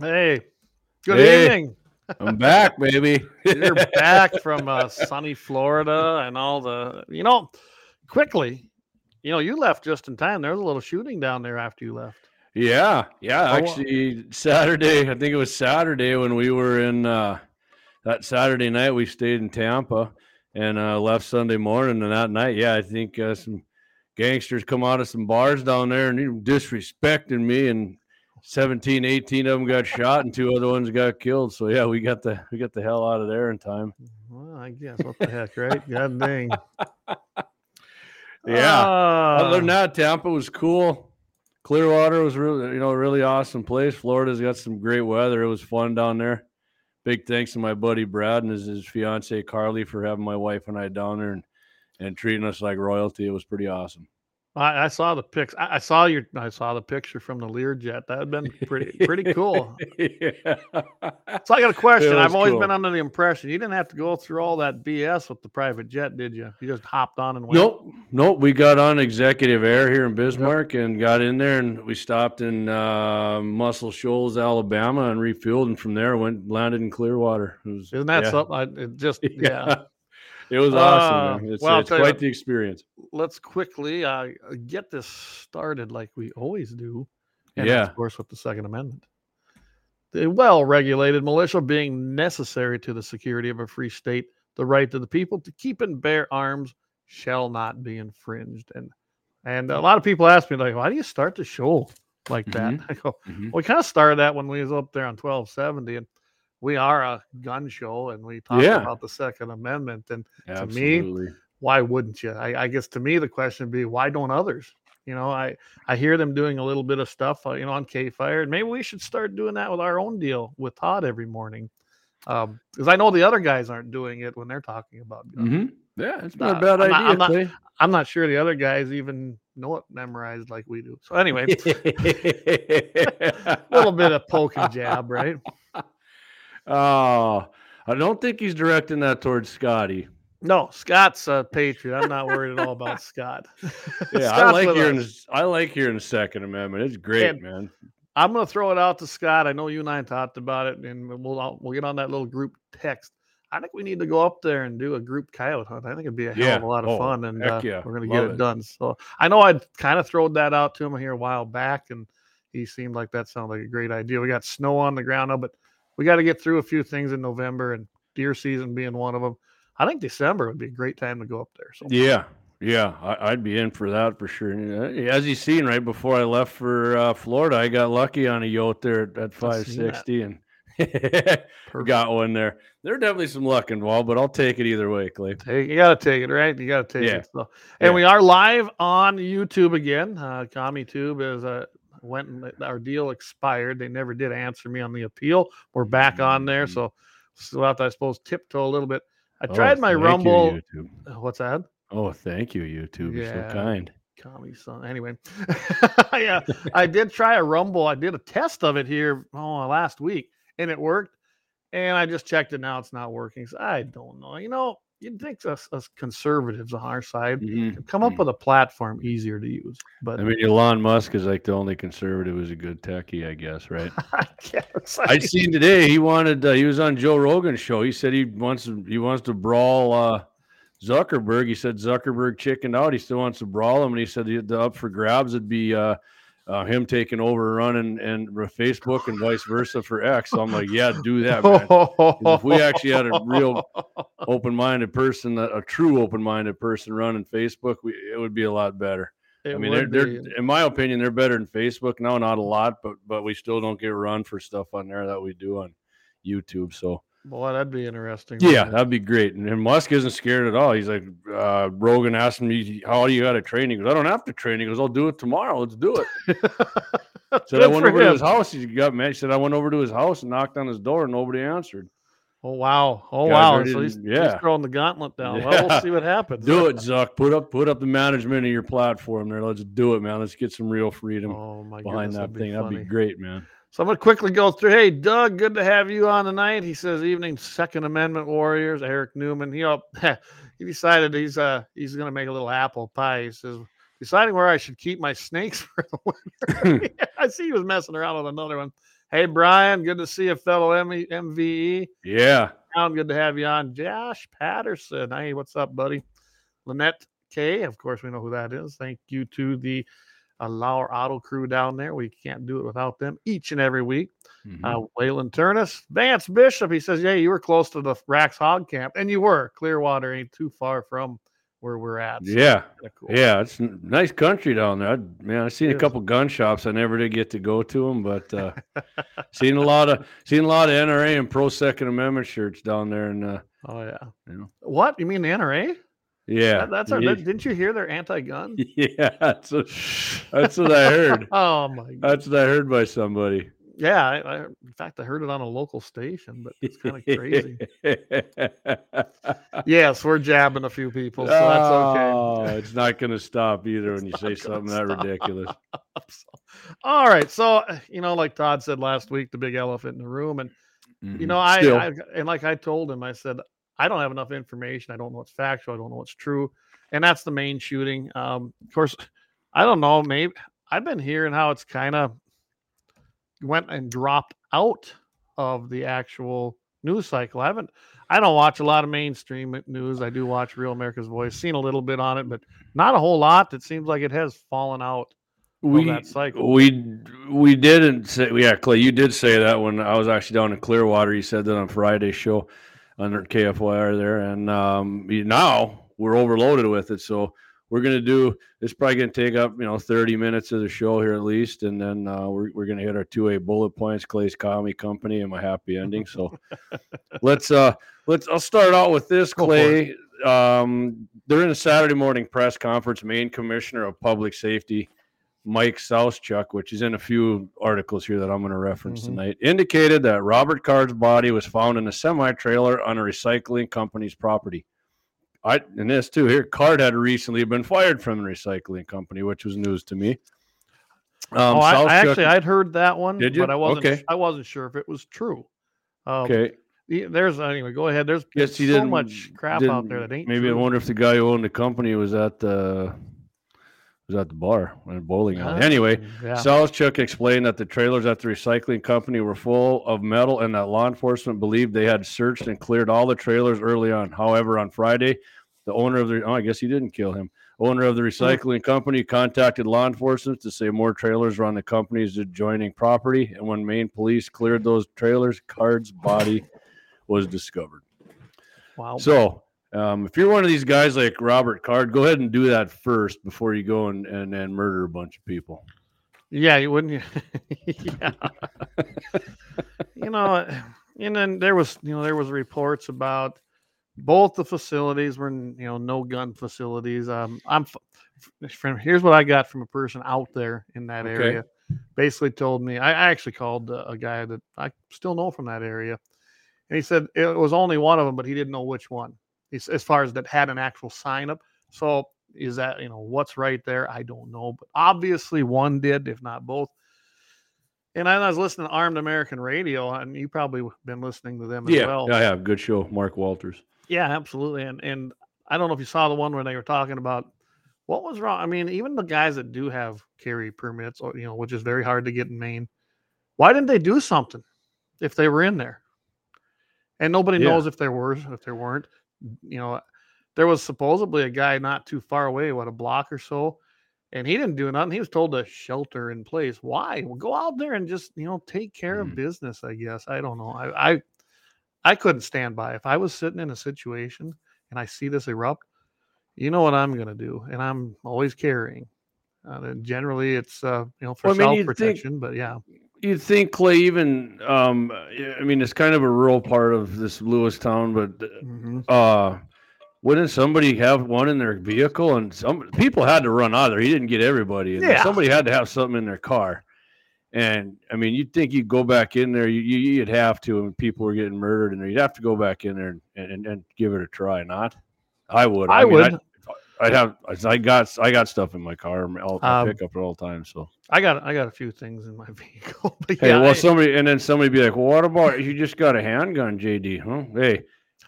Hey, good Hey. evening. I'm back, baby. You're back from uh, sunny Florida and all the, you know, quickly, you know, you left just in time. There was a little shooting down there after you left. Yeah, yeah. Actually, Saturday. I think it was Saturday when we were in uh, that Saturday night. We stayed in Tampa and uh, left Sunday morning. And that night, yeah, I think uh, some gangsters come out of some bars down there and they were disrespecting me. And 17, 18 of them got shot, and two other ones got killed. So yeah, we got the we got the hell out of there in time. Well, I guess what the heck, right? God dang. Yeah. Ah. Other than that, Tampa was cool. Clearwater was really, you know, a really awesome place. Florida's got some great weather. It was fun down there. Big thanks to my buddy Brad and his, his fiance Carly for having my wife and I down there and, and treating us like royalty. It was pretty awesome. I, I saw the pics. I, I saw your. I saw the picture from the Learjet. That had been pretty pretty cool. yeah. So I got a question. I've always cool. been under the impression you didn't have to go through all that BS with the private jet, did you? You just hopped on and went. Nope, nope. We got on executive air here in Bismarck and got in there, and we stopped in uh, Muscle Shoals, Alabama, and refueled, and from there went landed in Clearwater. It was, Isn't that yeah. something? I, it just yeah. It was Uh, awesome. man. It's, well, it's tell you quite the experience. Let's quickly uh, get this started like we always do. And Yeah. of course, with the Second Amendment. The well regulated militia being necessary to the security of a free state, the right of the people to keep and bear arms shall not be infringed. And and a lot of people ask me, like, why do you start the show like that? I go, Mhm. we kind of started that when we was up there on 1270 and we are a gun show and we talk Yeah. about the second amendment and to me, why wouldn't you I, I guess to me the question would be why don't others you know i i hear them doing a little bit of stuff uh, you know on k-fire and maybe we should start doing that with our own deal with todd every morning um because i know the other guys aren't doing it when they're talking about guns. Mhm. Yeah, it's not a bad I'm not- idea. I'm not- i'm not sure the other guys even know it memorized like we do so anyway a little bit of poke and jab right Oh, I don't think he's directing that towards Scotty. no scott's a patriot i'm not worried at all about scott Yeah, I like hearing. us. I like hearing the Second Amendment. It's great, And- man. I'm going to throw it out to Scott. I know you and I talked about it, and we'll we'll get on that little group text. I think we need to go up there and do a group coyote hunt. I think it'd be a hell Yeah. of a lot of Oh, fun, and uh, yeah. we're going to get it, it. done. So I know I'd kind of thrown that out to him here a while back, and he seemed like that sounded like a great idea. We got snow on the ground now, but we got to get through a few things in November, and deer season being one of them. I think December would be a great time to go up there. So Yeah, yeah, I, I'd be in for that for sure. As you seen right before I left for uh, Florida, I got lucky on a yacht there at, at I've seen that. 560 and got one there. There's definitely some luck involved, but I'll take it either way, Clay. Take, you got to take it, right? You got to take Yeah. it. So, and Yeah. we are live on YouTube again. Uh, CommieTube is uh, went and our deal expired. They never did answer me on the appeal. We're back on there, Mm. so still have to, I suppose, tiptoe a little bit. I Oh, tried my you, Rumble. YouTube. uh, What's that? Oh, thank you, YouTube. You're so kind. Commie son. Anyway, yeah, I did try a Rumble. I did a test of it here oh last week, and it worked. And I just checked it now; it's not working. So I don't know. You know, you'd think us, us conservatives on our side Mhm. could come up with a platform easier to use, but I mean, Elon Musk is like the only conservative who's a good techie, I guess, right? I guess I seen today he wanted uh, he was on Joe Rogan's show. He said he wants to he wants to brawl uh, Zuckerberg. He said Zuckerberg chickened out. He still wants to brawl him, and he said the, the up for grabs would be uh, uh, him taking over running and Facebook and vice versa for X. So I'm like, yeah, do that, man. if we actually had a real open minded person, a, true open minded person running Facebook, we, it would be a lot better. It I mean, they're, they're in my opinion, they're better than Facebook. No, not a lot, but but we still don't get run for stuff on there that we do on YouTube. So boy, that'd be interesting. yeah, that'd be great. And, and Musk isn't scared at all. He's like, uh, Rogan asked me, "How do you got to train?" He goes, "I don't have to train." He goes, "I'll do it tomorrow. Let's do it." Said I went over to his house. He got mad. He said I went over to his house and knocked on his door and nobody answered. Oh wow! Oh Guys wow! So he's, he's throwing the gauntlet down. Well, we'll see what happens. Do it, Zuck. Put up put up the management of your platform there. Let's do it, man. Let's get some real freedom Oh my behind goodness, that that'd be thing. That'd be great, man. So I'm gonna quickly go through. Hey, Doug, good to have you on tonight. He says, "Evening, Second Amendment warriors." Eric Newman. He up. he decided he's uh he's gonna make a little apple pie. He says, deciding where I should keep my snakes for the winter. I see he was messing around with another one. Hey, Brian, good to see a fellow M- MVE. Yeah. Brown, good to have you on. Josh Patterson. Hey, what's up, buddy? Lynette K. Of course, we know who that is. Thank you to the uh, Lauer Auto crew down there. We can't do it without them each and every week. Mhm. Uh, Waylon Turnus, Vance Bishop. He says, "Yeah, you were close to the Rax Hog Camp, and you were. Clearwater ain't too far from where we're at. so yeah. cool. Yeah, it's nice country down there. I, man, I've seen a couple gun shops. I never did get to go to them, but uh, seen a lot of seen a lot of NRA and pro Second Amendment shirts down there. And uh, Oh yeah. You know. What you mean the NRA? Yeah, That- that's our. yeah, that- didn't you hear they're anti-gun? yeah, that's what, that's what I heard. oh my god. That's what I heard by somebody. Yeah. I, I, in fact, I heard it on a local station, but it's kind of crazy. yes, we're jabbing a few people, so that's okay. Oh, it's not going to stop either when you say something gonna that ridiculous. So- all right. So, uh, you know, like Todd said last week, the big elephant in the room. And, you Mhm. know, I, I, and like I told him, I said, I don't have enough information. I don't know what's factual. I don't know what's true. And that's the Maine shooting. Um, of course, I don't know. Maybe I've been hearing how it's kind of went and dropped out of the actual news cycle. I haven't, I don't watch a lot of mainstream news. I do watch Real America's Voice, seen a little bit on it, but not a whole lot. It seems like it has fallen out of we that cycle. we we didn't say yeah clay you did say that when i was actually down in clearwater you said that on friday's show under kfyr there and um now we're overloaded with it. So we're going to do it's probably going to take up you know 30 minutes of the show here at least and then uh, we're, we're going to hit our two a bullet points clay's commie company and my happy ending. So let's uh let's i'll start out with this clay. Um during a saturday morning press conference maine commissioner of public safety Mike Sauschuck, which is in a few articles here that I'm going to reference Mhm. tonight, indicated that Robert Card's body was found in a semi trailer on a recycling company's property. I and this too here, Card had recently been fired from the recycling company, which was news to me. Um, oh, I, I actually I'd heard that one, Did you? but I wasn't. Okay. I wasn't sure if it was true. Um, okay. There's anyway. Go ahead. There's so much crap out there that ain't. Maybe I wonder if the guy who owned the company was at the was at the bar in a bowling alley. Ah, Anyway, yeah. Sauschuck explained that the trailers at the recycling company were full of metal and that law enforcement believed they had searched and cleared all the trailers early on. However, on Friday, the owner of the oh, I guess he didn't kill him. Owner of the recycling company contacted law enforcement to say more trailers were on the company's adjoining property. And when Maine police cleared those trailers, Card's body was discovered. wow. So, um, if you're one of these guys like Robert Card, go ahead and do that first before you go and, and, and murder a bunch of people. yeah, you wouldn't. You? yeah. you know, and then there was you know there was reports about both the facilities were you know no gun facilities. Um, I'm from here's what I got from a person out there in that Okay. area. Basically told me I, I actually called a guy that I still know from that area, and he said it was only one of them, but he didn't know which one. As far as that had an actual sign up. So is that you know what's right there? I don't know, but obviously one did, if not both. And I was listening to Armed American Radio, and you probably been listening to them as Yeah, well. Yeah, I have. Good show. Mark Walters. Yeah, absolutely. And and I don't know if you saw the one where they were talking about what was wrong. I mean, even the guys that do have carry permits, or you know, which is very hard to get in Maine, why didn't they do something if they were in there? And nobody Yeah. knows if there were, if there weren't. You know, there was supposedly a guy not too far away, what a block or so, and he didn't do nothing. He was told to shelter in place. Why? Well, go out there and just you know take care Mm. of business. I guess I don't know. I, I I couldn't stand by if I was sitting in a situation and I see this erupt. You know what I'm going to do, and I'm always carrying. Uh, and generally, it's uh, you know for Well, I mean, self think- protection, but yeah, You'd think Clay even um I mean it's kind of a rural part of this Lewiston, but Mhm. uh wouldn't somebody have one in their vehicle and some people had to run out of there. He didn't get everybody in there. Yeah. Somebody had to have something in their car. And I mean, you'd think you'd go back in there. You, you you'd have to and people were getting murdered in there. You'd have to go back in there and, and, and give it a try. Not, I would. I mean, would. I'd, I'd have. I got. I got stuff in my car. I'll, I'll Um, pick up it all the time. So I got I got a few things in my vehicle. But hey, yeah, well, I- somebody and then somebody be like, "Well, what about you? Just got a handgun, JD? Huh? Hey,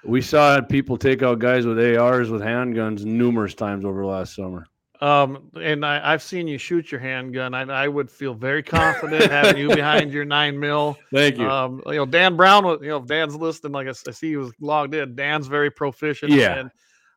we saw people take out guys with ARs with handguns numerous times over last summer. Um, and I, I've seen you shoot your handgun. I, I would feel very confident having you behind your nine mil. Thank you. Um, you know, Dan Brown was, you know, Dan's listening, like I see he was logged in. Dan's very proficient. Yeah. And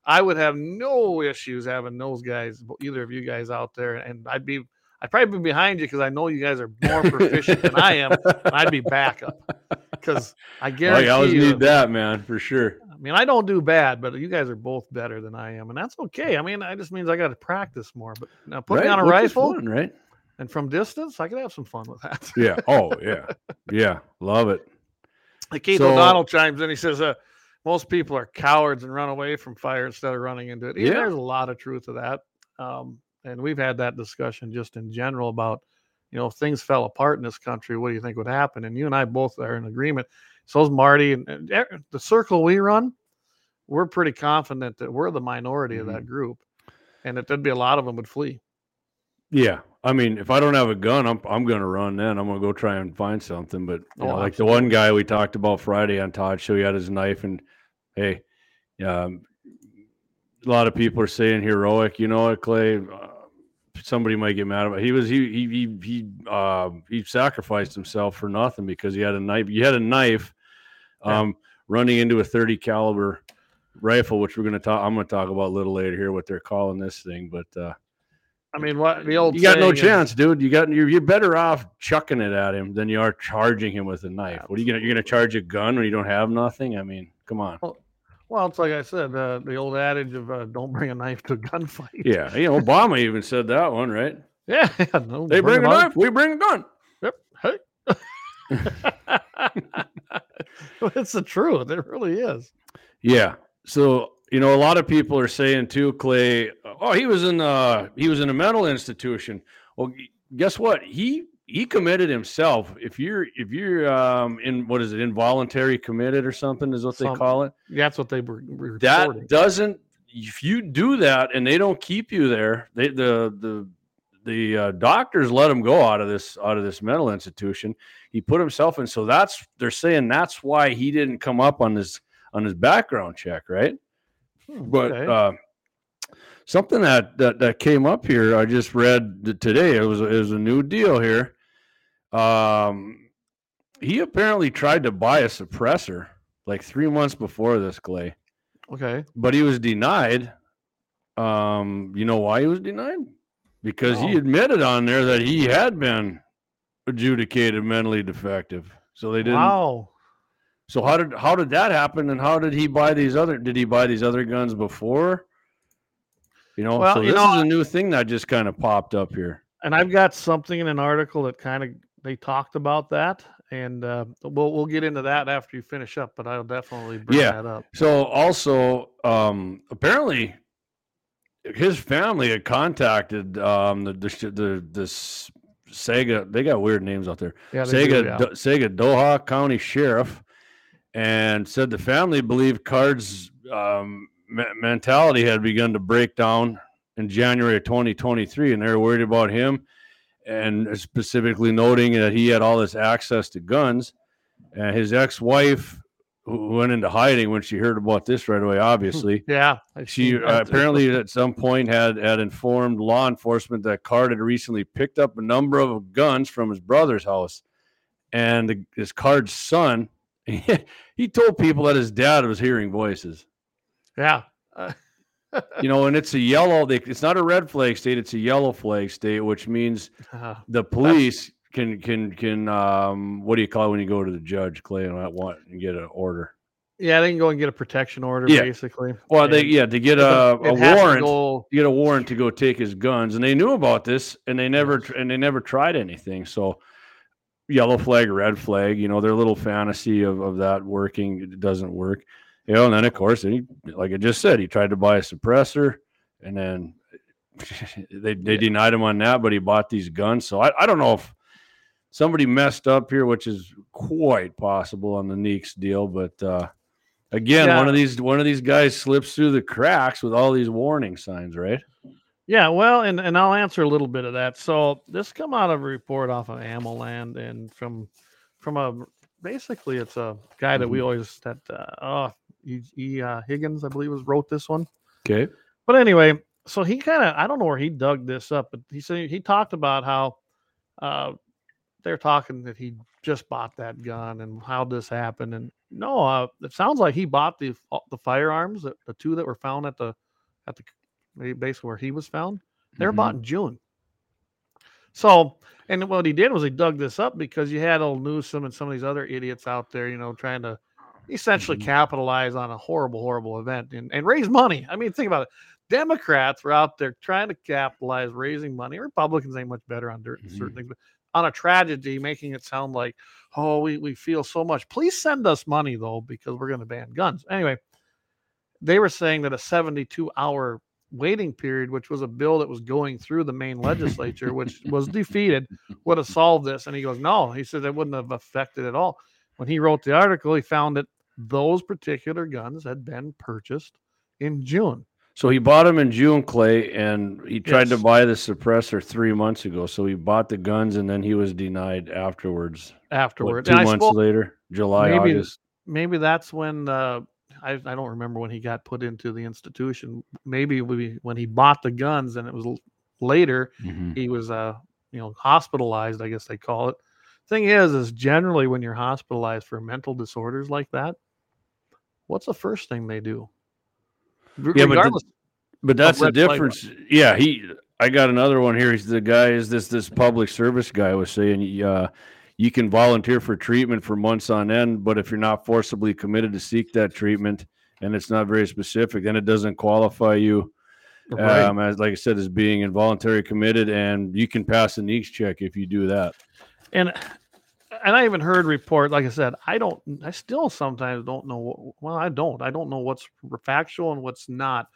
I would have no issues having those guys, either of you guys out there. And I'd be, I'd probably be behind you because I know you guys are more proficient than I am. And I'd be backup because I oh, guarantee you always you. need that, man, for sure. I mean, I don't do bad, but you guys are both better than I am, and that's okay. I mean, I just means I got to practice more. But now put me on a Which rifle fun, right? and from distance, I could have some fun with that. Yeah. Oh, yeah. Yeah. Love it. Like Keith So- O'Donnell chimes in. He says, uh, "Most people are cowards and run away from fire instead of running into it." Yeah, Yeah. there's a lot of truth to that. Um, and we've had that discussion just in general about, you know, if things fell apart in this country, what do you think would happen? And you and I both are in agreement. So is Marty and, and the circle we run. We're pretty confident that we're the minority of Mm-hmm. that group, and that there'd be a lot of them would flee. Yeah. I mean, if I don't have a gun, I'm I'm gonna run then. I'm gonna go try and find something. But Oh, know, like the one guy we talked about Friday on Todd show, he had his knife and hey, um, a lot of people are saying heroic, you know what, Clay? Uh, somebody might get mad about he was he he he he uh, he sacrificed himself for nothing because he had a knife. You had a knife Yeah. um running into a 30 caliber rifle, which we're gonna talk I'm gonna talk about a little later here what they're calling this thing, but uh I mean, what the old you got no saying is- chance, dude. You got you're, you're better off chucking it at him than you are charging him with a knife. What are you gonna you're gonna charge a gun when you don't have nothing? I mean, come on. Well, it's like I said, uh, the old adage of uh, "Don't bring a knife to a gunfight." Yeah, you know, Obama even said that one, right? Yeah, yeah, no, They bring a them on. knife, we bring a gun. Yep. Hey. it's the truth. It really is. Yeah. So you know, a lot of people are saying too, Clay. Oh, he was in uh he was in a mental institution. Well, guess what? He he committed himself. If you're if you're um in what is it involuntary committed or something is what they call it. That's what they were were reporting. that doesn't if you do that and they don't keep you there they the the the uh, doctors let him go out of this out of this mental institution he put himself in so that's they're saying that's why he didn't come up on his on his background check right Hmm, but okay. uh something that, that that came up here i just read today it was it was a new deal here um he apparently tried to buy a suppressor like three months before this clay okay. but he was denied. Um, you know why he was denied? Because he admitted on there that he had been adjudicated mentally defective. So they didn't. Wow. So how did how did that happen? And how did he buy these other? Did he buy these other guns before? You know, Well, so you this know, is a new thing that just kind of popped up here. And I've got something in an article that kind of they talked about that, and uh, we'll we'll get into that after you finish up. But I'll definitely bring Yeah. that up. So also, um, apparently, his family had contacted um, the the the this Sega. They got weird names out there. Yeah, they do, Sega yeah. Do- Sagadahoc County Sheriff, and said the family believed Card's um, me- mentality had begun to break down in January of 2023, and they were worried about him, and specifically noting that he had all this access to guns, and his ex-wife went into hiding when she heard about this right away. Obviously, Yeah, she uh, apparently at some point had had informed law enforcement that Card had recently picked up a number of guns from his brother's house, and the, his Card's son. He told people that his dad was hearing voices, yeah. Uh, you know, and it's a yellow. They, it's not a red flag state; it's a yellow flag state, which means uh, the police can can can um what do you call it when you go to the judge, Clay, and want and get an order? yeah, they can go and get a protection order, Yeah. basically. Well, they yeah to get a, a warrant. go- to get a warrant to go take his guns, and they knew about this, and they never and they never tried anything. So, yellow flag, red flag, you know, their little fantasy of, of that working it doesn't work. You know, and then of course, he, like I just said, he tried to buy a suppressor, and then they they Yeah. denied him on that, but he bought these guns. So I, I don't know if somebody messed up here, which is quite possible on the NICS deal, but uh again, one of these one of these guys slips through the cracks with all these warning signs, right? Yeah, well, and, and I'll answer a little bit of that. So this come out of a report off of AmmoLand and from from a basically it's a guy that we Mm-hmm. always that uh oh E, e uh, Higgins I believe was wrote this one. Okay. But anyway, so he kind of I don't know where he dug this up, but he said he talked about how uh, they're talking that he just bought that gun and how this happened. And no, uh, it sounds like he bought the the firearms, the, the two that were found at the at the basically where he was found. They were Mhm. bought in June. So, and what he did was he dug this up because you had old Newsom and some of these other idiots out there, you know, trying to essentially Mhm. capitalize on a horrible, horrible event and, and raise money. I mean, think about it. Democrats were out there trying to capitalize, raising money. Republicans ain't much better on dirt, certain Mhm. things, but on a tragedy, making it sound like, oh, we, we feel so much. Please send us money though, because we're going to ban guns. Anyway, they were saying that a 72 hour waiting period, which was a bill that was going through the Maine legislature, which was defeated, would have solved this. And he goes, no, he said it wouldn't have affected at all. When he wrote the article, he found that those particular guns had been purchased in June. So he bought them in June, Clay, and he tried to buy the suppressor three months ago. So he bought the guns, and then he was denied afterwards. What, afterwards. two months suppose later, July, maybe- August. maybe that's when uh, I, I don't remember when he got put into the institution. Maybe we, when he bought the guns, and it was later Mhm. he was uh you know hospitalized. I guess they call it. Thing is, is generally when you're hospitalized for mental disorders like that, what's the first thing they do? Re- Yeah, but the- But that's the difference. Yeah, he. I got another one here. He's the guy. Is this this public service guy was saying? Uh, you can volunteer for treatment for months on end, but if you're not forcibly committed to seek that treatment and it's not very specific, then it doesn't qualify you right. um, as like I said, as being involuntary committed, and you can pass a NICS check if you do that. and and I even heard report. Like I said, I don't. I still sometimes don't know. what- Well, I don't. I don't know what's factual and what's not.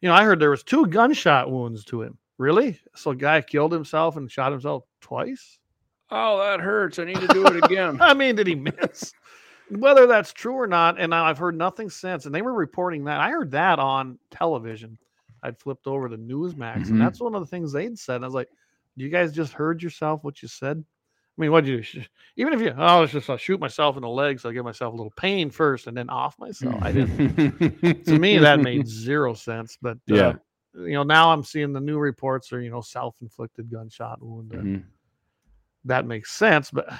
You know, I heard there was two gunshot wounds to him. Really? So, guy killed himself and shot himself twice. Oh, that hurts. I need to do it again. I mean, did he miss? Whether that's true or not, and I've heard nothing since. And they were reporting that. I heard that on television. I'd flipped over to Newsmax, Mhm. and that's one of the things they'd said. I was like, "You guys just heard yourself what you said." I mean, what do you do? Even if you, oh, it's just I'll shoot myself in the legs. I'll give myself a little pain first, and then off myself. I didn't. to me, that made zero sense. But uh, Yeah. you know, now I'm seeing the new reports are you know self-inflicted gunshot wound. Mhm. that makes sense. But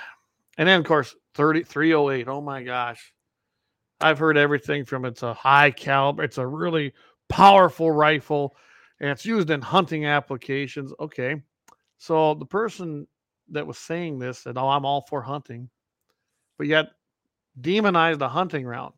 and then of course 30 308. Oh my gosh. I've heard everything from it's a high caliber, it's a really powerful rifle, and it's used in hunting applications. Okay. So the person that was saying this that Oh, I'm all for hunting, but yet demonized the hunting round.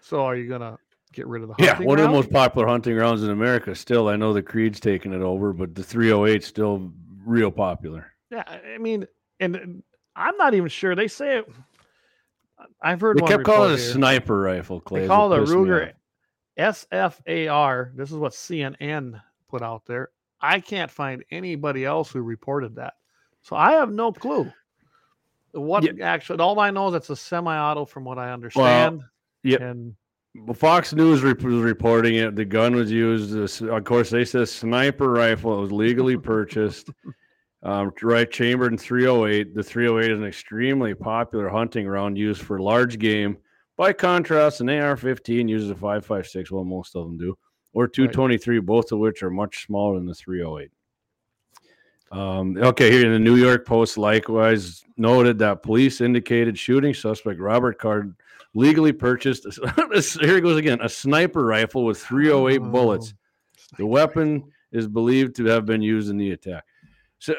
So are you gonna get rid of the Yeah, one of the most popular hunting rounds in America. Still, I know the Creed's taking it over, but the 308 still real popular. Yeah, I mean, and I'm not even sure. They say it. I've heard They one kept calling it a sniper rifle. Clay, They call it a Ruger. SFAR. This is what CNN put out there. I can't find anybody else who reported that. So I have no clue. What Yeah. actually, all I know is it's a semi-auto from what I understand. yep. And Well, Fox News was reporting it. The gun was used. Of course, they said sniper rifle. It was legally purchased. Um, right, chambered in 308. The 308 is an extremely popular hunting round used for large game. By contrast, an AR-15 uses a 5.56. Well, most of them do, or 223, both of which are much smaller than the 308. Um, okay, here in the New York Post, likewise noted that police indicated shooting suspect Robert Card legally purchased. here it goes again: a sniper rifle with 308 bullets. Oh, The weapon is believed to have been used in the attack. So,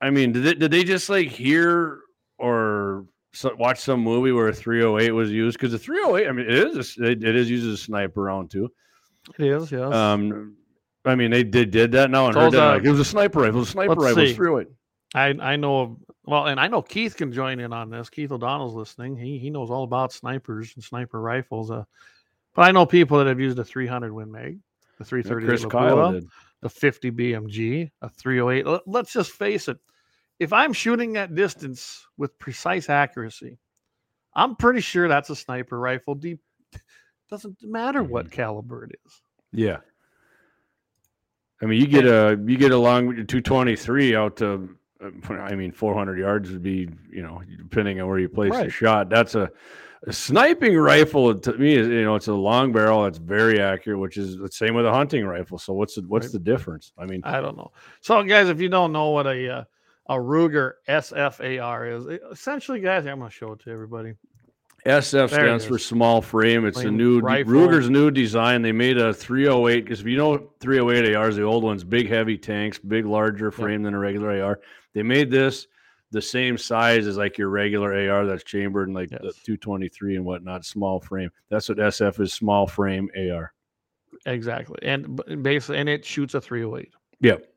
I mean, did they, did they just like hear or so, watch some movie where a 308 was used? Because the 308, I mean, it is a, it, it is used as a sniper round too. It is, yes. Um, I mean, they did did that now and So heard that, the- like, it was a sniper rifle. It was a sniper Let's rifle. See. 308. I I know of well, and I know Keith can join in on this. Keith O'Donnell's listening. He he knows all about snipers and sniper rifles. Uh, but I know people that have used a 300 Win Mag, the Yeah, 330 Chris Kyle did. the 50 BMG, a 308. Let- Let's just face it. If I'm shooting that distance with precise accuracy, I'm pretty sure that's a sniper rifle. Deep doesn't matter what Mm-hmm. caliber it is. Yeah. I mean, you get a you get a long 223 out to, uh, I mean, 400 yards would be, you know, depending on where you place the Right. shot. That's a A sniping rifle to me is you know it's a long barrel It's very accurate, which is the same with a hunting rifle. So what's the, what's Right. the difference? I mean, I don't know. So, guys, if you don't know what a uh, a Ruger SFAR is, essentially, guys, I'm going to show it to everybody. SF stands for small frame. It's a new rifle. Ruger's new design. They made a 308 because if you know 308 ARs, the old ones, big heavy tanks, big larger frame than a regular AR. They made this the same size as like your regular AR that's chambered in like the Yes. 223 and whatnot, small frame. That's what SF is, small frame AR. Exactly, and basically, and it shoots a 308. Yep.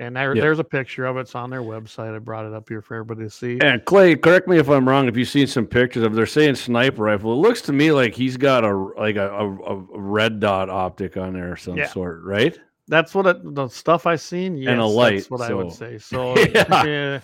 And there, Yep. there's a picture of it. It's on their website. I brought it up here for everybody to see. And Clay, correct me if I'm wrong. If you've seen some pictures of, they're saying sniper rifle. It looks to me like he's got a like a, a, a red dot optic on there of some Yeah. sort, right? That's what it, the stuff I seen. Yes, And a light, That's what I would say. So Yeah. yeah,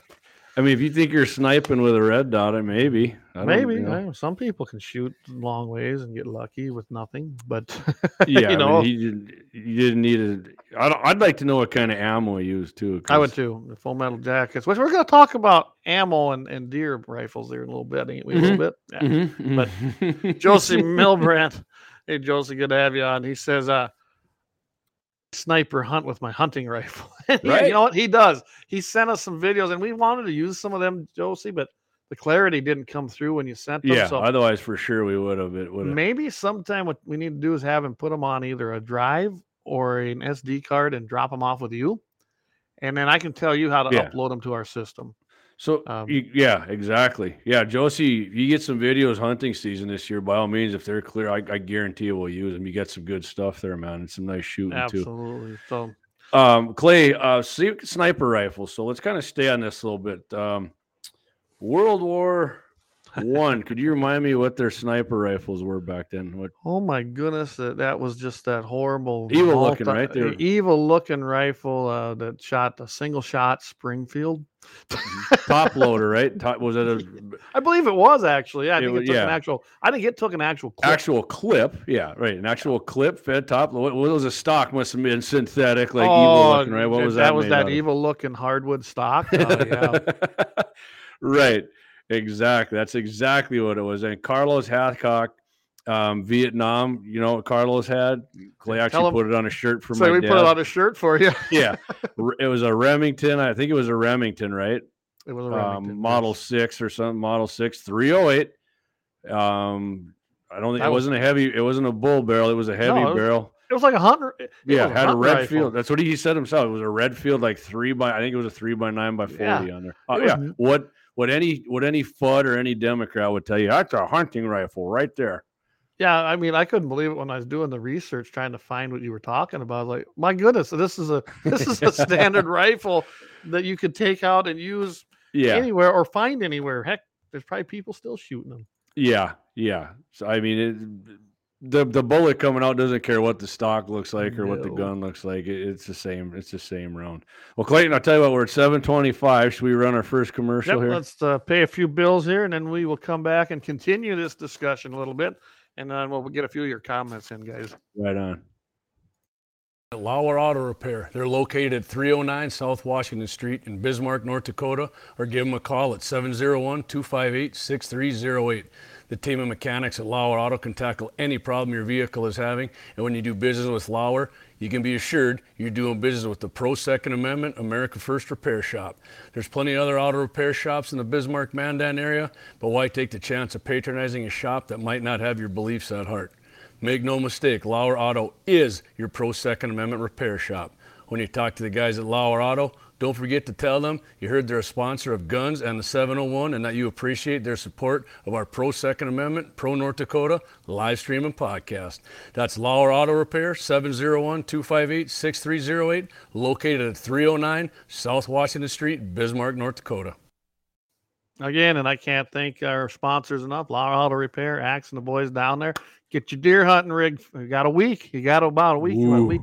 I mean, if you think you're sniping with a red dot, it maybe. I maybe you know. some people can shoot long ways and get lucky with nothing. But Yeah, you I know, mean, he didn't. You didn't need a. I don't, I'd like to know what kind of ammo he used too. I would too. The full metal jackets, which we're going to talk about ammo and, and deer rifles there in a little bit, ain't we? A little bit. Yeah. Mhm, But mhm. Josie Milbrandt. Hey, Josie, good to have you on. He says, uh, sniper hunt with my hunting rifle. Right. You know what? He does. He sent us some videos and we wanted to use some of them, Josie, but the clarity didn't come through when you sent them. yeah. so Otherwise, for sure, we would have. It would have. maybe sometime what we need to do is have him put them on either a drive or an SD card and drop them off with you. And then I can tell you how to Yeah. upload them to our system. So Um, yeah, exactly. Yeah, Josie, if you get some videos hunting season this year, by all means, if they're clear, I, I guarantee you we'll use them. You get some good stuff there, man, and some nice shooting too. Absolutely. So Um, Clay, uh, sniper rifles. So let's kind of stay on this a little bit. Um, World War One. could you remind me what their sniper rifles were back then? What? Oh my goodness, that, that was just that horrible, Evil looking, right? They were- Evil looking rifle uh, that shot a single shot Springfield. Top loader, right? Top, was it a I believe it was actually. Yeah, I It think it took an yeah. actual. I think it took an actual. Clip. actual clip? Yeah, right. An actual clip fed top. What, what was a stock? Must have been synthetic, like evil Oh, looking, right? What was that? That was that evil looking hardwood stock. Oh, yeah. right. Exactly. That's exactly what it was. And Carlos Hathcock, um, Vietnam, you know what Carlos had? Clay actually him- put it on a shirt for me. so my we dad. put it on a shirt for you. yeah. It was a Remington. I think it was a Remington, right? It was a Remington, Um, model yes. six or something, model six, 308. Um, I don't think it was- wasn't a heavy, it wasn't a bull barrel, it was a heavy it was- barrel. It was like a hundred. Yeah, had a red rifle. field. That's what he said himself. It was a Redfield, like three by. I think it was a three by nine by forty Yeah, on there. Oh, was yeah. What what any what any FUD or any Democrat would tell you? That's a hunting rifle right there. Yeah, I mean, I couldn't believe it when I was doing the research trying to find what you were talking about. I was like, my goodness, this is a this is a standard rifle that you could take out and use Yeah, anywhere or find anywhere. Heck, there's probably people still shooting them. yeah, yeah. So I mean, it, the the bullet coming out doesn't care what the stock looks like or what the gun looks like. It, it's the same. It's the same round. Well, Clayton, I'll tell you what. We're at seven twenty five. Should we run our first commercial Yep, here? let's uh, pay a few bills here, and then we will come back and continue this discussion a little bit, and then we'll get a few of your comments in, guys. Right on. Lauer Auto Repair. They're located at 309 South Washington Street in Bismarck, North Dakota, or give them a call at 701 258 6308. The team of mechanics at Lauer Auto can tackle any problem your vehicle is having, and when you do business with Lauer, you can be assured you're doing business with the Pro Second Amendment America First Repair Shop. There's plenty of other auto repair shops in the Bismarck Mandan area, but why take the chance of patronizing a shop that might not have your beliefs at heart? Make no mistake, Lauer Auto is your pro Second Amendment repair shop. When you talk to the guys at Lauer Auto, don't forget to tell them you heard they're a sponsor of Guns and the 701 and that you appreciate their support of our pro Second Amendment, pro North Dakota live stream and podcast. That's Lauer Auto Repair, 701 258 6308, located at 309 South Washington Street, Bismarck, North Dakota. Again, and I can't thank our sponsors enough. Lauer Auto Repair, Axe, and the boys down there. Get your deer hunting rig. You got a week. You got about a week,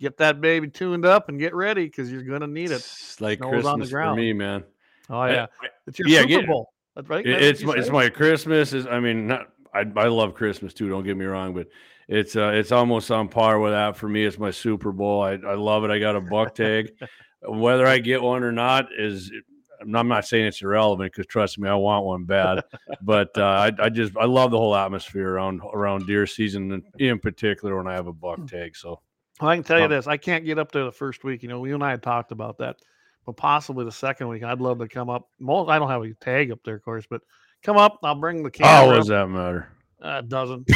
Get that baby tuned up and get ready because you're going to need it. It's like Snow's on the Christmas for me, man. Oh yeah, I- it's your yeah, Super Bowl. That's right. That's it's my it's my Christmas. Is I mean, not I I love Christmas too. Don't get me wrong, but it's uh it's almost on par with that for me. It's my Super Bowl. I I love it. I got a buck tag. Whether I get one or not is I'm not saying it's irrelevant because trust me, I want one bad. but uh, I, I just I love the whole atmosphere around around deer season, in particular when I have a buck tag. So Well, I can tell you this: I can't get up there the first week. You know, you and I had talked about that, but possibly the second week, I'd love to come up. Most I don't have a tag up there, of course, but come up. I'll bring the camera. oh, does that matter? uh, doesn't.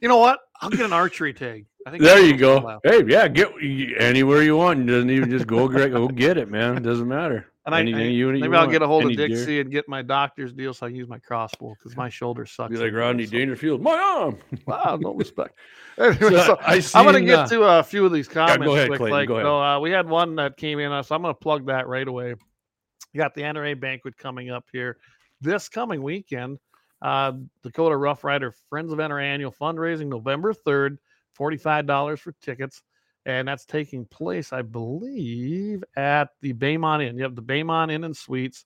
You know what? I'll get an archery tag. I think there you go. Hey, yeah, get anywhere you want. It doesn't even just go Greg, go get it, man. It doesn't matter. And I, Anything I- you- you maybe I'll want, get a hold of any deer. Dixie and get my doctor's deal so I can use my crossbow because my shoulder sucks. Be like Rodney so- Dangerfield. My arm. Wow, no respect. Anyway, So, so I I'm going to get uh, to a few of these comments. go comments. ahead, quick, Clayton, like, go ahead. So, uh, we had one that came in, uh, so I'm going to plug that right away. You got the NRA banquet coming up here this coming weekend. Uh, Dakota Rough Rider Friends of NRA annual fundraising November 3rd, $45 for tickets. And that's taking place, I believe, at the Baymont Inn. You have the Baymont Inn and Suites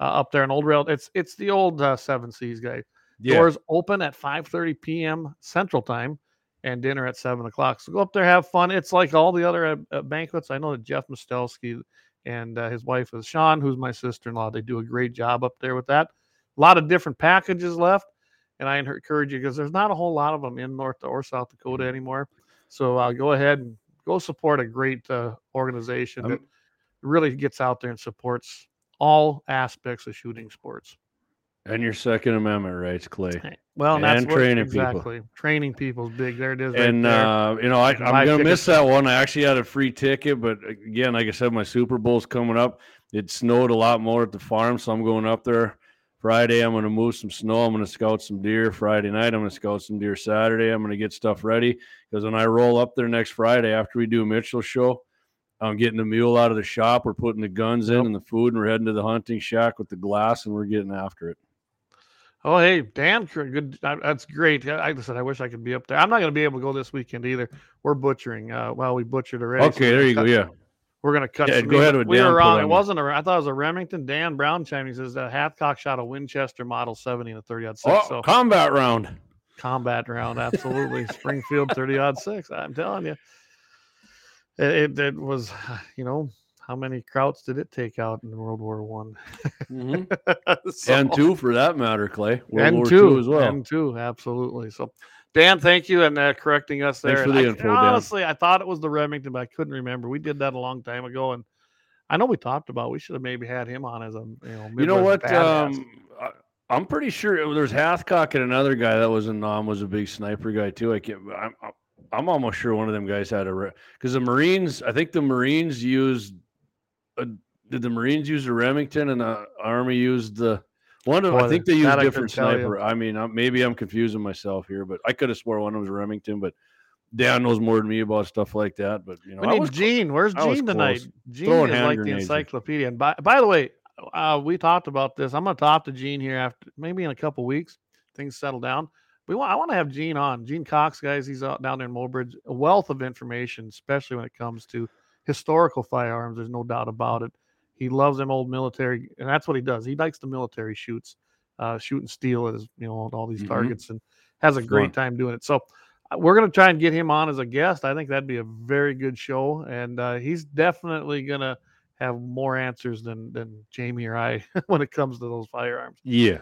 uh, up there in Old Rail. It's it's the old uh, Seven Seas guy. Yeah. Doors open at 5:30 p.m. Central Time, and dinner at seven o'clock. So go up there, have fun. It's like all the other uh, uh, banquets. I know that Jeff Mostelski and uh, his wife is Sean, who's my sister-in-law. They do a great job up there with that. A lot of different packages left, and I encourage you because there's not a whole lot of them in North or South Dakota anymore. So uh, go ahead and go support a great uh, organization that really gets out there and supports all aspects of shooting sports. and your Second Amendment rights, Clay. Well, and that's training people. exactly. Training people's big. There it is. And uh, you know, I, I'm gonna miss that one. I actually had a free ticket, but again, like I said, my Super Bowl's coming up. It snowed a lot more at the farm, so I'm going up there Friday. I'm gonna move some snow. I'm gonna scout some deer. Friday night, I'm gonna scout some deer. Saturday, I'm gonna get stuff ready because when I roll up there next Friday after we do Mitchell show, I'm getting the mule out of the shop. We're putting the guns in and the food, and we're heading to the hunting shack with the glass, and we're getting after it. Oh, hey, Dan, good. uh, That's great. I, said I wish I could be up there. I'm not going to be able to go this weekend either. We're butchering. Uh, well, we butchered already. Okay, we're there you go. Yeah. We're going to cut. Yeah, go ahead with We Dan, were wrong. It wasn't a. I thought it was a Remington. Dan Brown chiming says uh, Hathcock shot a Winchester Model 70 and a 30 odd six. Oh, so combat round. combat round, absolutely. Springfield 30 odd six. I'm telling you, it, it, it was. You know how many krauts did it take out in World War One? Mhm. So- and two for that matter, Clay. World and War two II as well. And two, absolutely. So, Dan, thank you and uh, correcting us there. Thanks for the I- info, Dan. honestly, I thought it was the Remington, but I couldn't remember. We did that a long time ago, and I know we talked about. We should have maybe had him on as a you know. you know what? Um, I, I'm pretty sure there's Hathcock and another guy that was in Nam was a big sniper guy too. I can't. I'm, I'm- almost sure one of them guys had a because the Marines. I think the Marines used. A, did the Marines use the Remington and the Army used the one of? I think they I different sniper. I mean, maybe I'm confusing myself here, but I could have swore one was Remington, but. Dan knows more than me about stuff like that, but you know, we I need was Gene. Where's Gene tonight? close. Gene Throwing is like the encyclopedia. And by, by the way, uh, we talked about this. I'm going to talk to Gene here after maybe in a couple weeks. Things settle down. We want. I want to have Gene on. Gene Cox, guys. He's out down there in Mobridge. A wealth of information, especially when it comes to historical firearms. There's no doubt about it. He loves them old military, and that's what he does. He likes the military shoots, uh, shooting steel at his, you know, all these Mhm. targets, and has a great time doing it. So uh, we're going to try and get him on as a guest. I think that'd be a very good show, and uh, he's definitely going to have more answers than than Jamie or I when it comes to those firearms. yeah.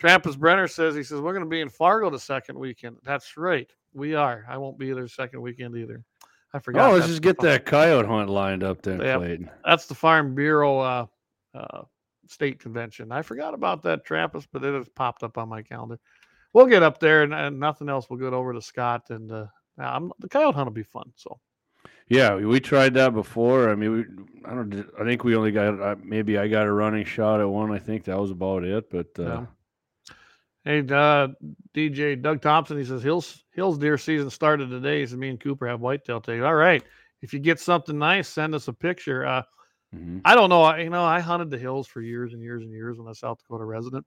Trampus Brenner says he says we're going to be in Fargo the second weekend. That's right, we are. I won't be there second weekend either. I forgot. Oh, let's just get that coyote hunt lined up then, Yep. Clayton. That's the Farm Bureau uh, uh, state convention. I forgot about that Trampus, but it has popped up on my calendar. We'll get up there, and, and nothing else. We'll get over to Scott, and uh, I'm, the coyote hunt will be fun. So Yeah, we, tried that before. I mean, we, I don't. I think we only got uh, maybe I got a running shot at one. I think that was about it. But uh, Yeah. Hey, uh, DJ Doug Thompson, he says Hills Hills deer season started today. so me and Cooper have whitetail today. All right, if you get something nice, send us a picture. Uh, mhm. I don't know. I- You know, I hunted the hills for years and years and years when I was a South Dakota resident.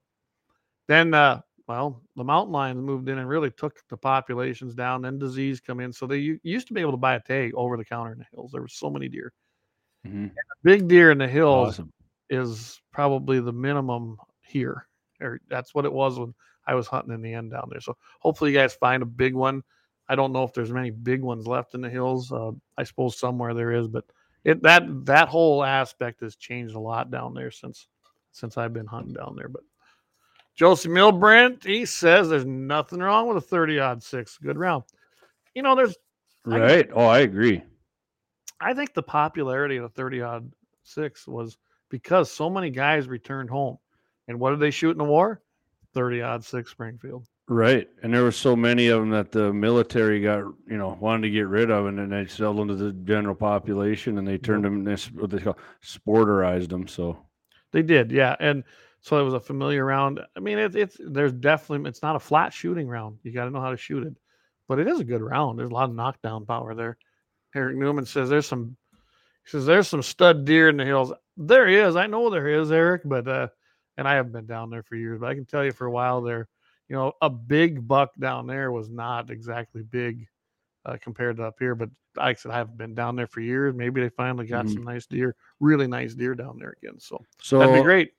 Then, uh, well, the mountain lions moved in and really took the populations down. Then disease come in, so they used to be able to buy a tag over the counter in the hills. There were so many deer. Mhm. Big deer in the hills awesome. is probably the minimum here, or that's what it was when I was hunting in the end down there. So hopefully you guys find a big one. I don't know if there's many big ones left in the hills. Uh, I suppose somewhere there is, but it that that whole aspect has changed a lot down there since since I've been hunting down there. But Josie Milbrandt, he says there's nothing wrong with a 30 odd six. Good round. You know, there's I- Right. Oh, I agree. I think the popularity of the 30 odd six was because so many guys returned home. And what did they shoot in the war? 30 odd six Springfield. Right. And there were so many of them that the military got, you know, wanted to get rid of, and then they sold them to the general population, and they turned them this what they call sporterized them. So They did, yeah. And so it was a familiar round. I mean, it's it's there's definitely it's not a flat shooting round. You got to know how to shoot it, but it is a good round. There's a lot of knockdown power there. Eric Newman says there's some. He says there's some stud deer in the hills. There is. I know there is, Eric, but uh, and I haven't been down there for years, but I can tell you for a while there, you know, a big buck down there was not exactly big uh, compared to up here. But like I said, I haven't been down there for years. Maybe they finally got Mhm. some nice deer, really nice deer down there again. So so that'd be great.